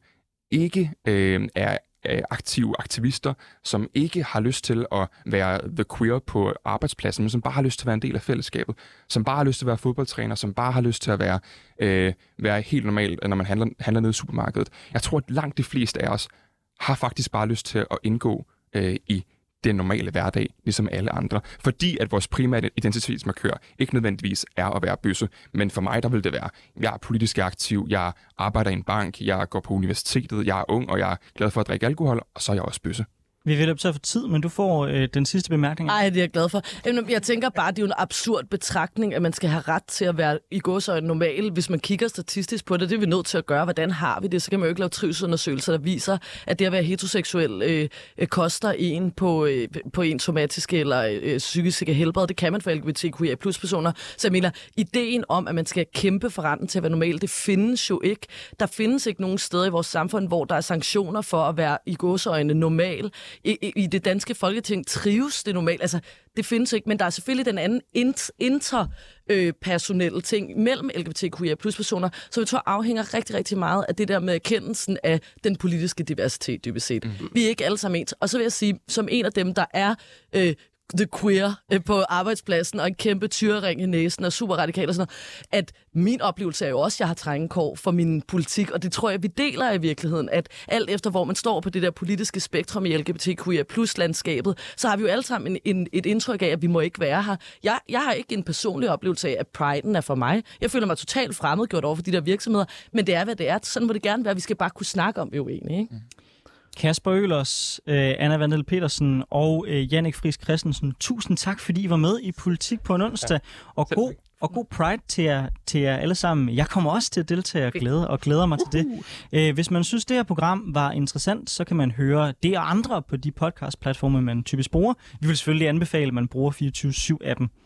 ikke øh, er øh, aktive aktivister, som ikke har lyst til at være the queer på arbejdspladsen, men som bare har lyst til at være en del af fællesskabet, som bare har lyst til at være fodboldtræner, som bare har lyst til at være, øh, være helt normal, når man handler, handler nede i supermarkedet. Jeg tror, at langt de fleste af os har faktisk bare lyst til at indgå øh, i den normale hverdag, ligesom alle andre. Fordi at vores primære identitetsmarkør ikke nødvendigvis er at være bøsse, men for mig der vil det være, jeg er politisk aktiv, jeg arbejder i en bank, jeg går på universitetet, jeg er ung, og jeg er glad for at drikke alkohol, og så er jeg også bøsse.
Vi vil op at for tid, men du får øh, den sidste bemærkning.
Nej, det er jeg glad for. Jeg tænker bare, det er jo en absurd betragtning, at man skal have ret til at være i en normal. Hvis man kigger statistisk på det, det er vi nødt til at gøre. Hvordan har vi det? Så kan man jo ikke lave trivselundersøgelser, der viser, at det at være heteroseksuel øh, øh koster en på, øh, på en somatiske eller øh, psykiske helbred. Det kan man for LGBTQIA plus personer. Så jeg mener, ideen om, at man skal kæmpe for retten til at være normal, det findes jo ikke. Der findes ikke nogen steder i vores samfund, hvor der er sanktioner for at være i godsøjne normal i, i det danske folketing trives det normalt. Altså, det findes ikke, men der er selvfølgelig den anden interpersonelle øh, ting mellem LGBTQIA plus personer, som jeg tror afhænger rigtig, rigtig meget af det der med erkendelsen af den politiske diversitet, dybest set. Mm-hmm. Vi er ikke alle sammen ens. Og så vil jeg sige, som en af dem, der er øh, the queer øh, på arbejdspladsen, og en kæmpe tyrering i næsen, og super radikal og sådan noget, at min oplevelse er jo også, at jeg har trængekår for min politik, og det tror jeg, vi deler i virkeligheden, at alt efter, hvor man står på det der politiske spektrum i LGBTQIA plus landskabet, så har vi jo alle sammen en, en, et indtryk af, at vi må ikke være her. Jeg, jeg har ikke en personlig oplevelse af, at priden er for mig. Jeg føler mig totalt fremmedgjort over for de der virksomheder, men det er, hvad det er. Sådan må det gerne være. Vi skal bare kunne snakke om det jo egentlig, ikke? Mm.
Kasper Ølers, øh, Anna Vandel Petersen og øh, Jannik Friis Christensen. Tusind tak, fordi I var med i Politik på en onsdag. Ja. Og god og god Pride til jer, til jer alle sammen. Jeg kommer også til at deltage og glæde, og glæder mig til det. Øh, hvis man synes, det her program var interessant, så kan man høre det og andre på de podcast-platforme, man typisk bruger. Vi vil selvfølgelig anbefale, at man bruger 24-7-appen.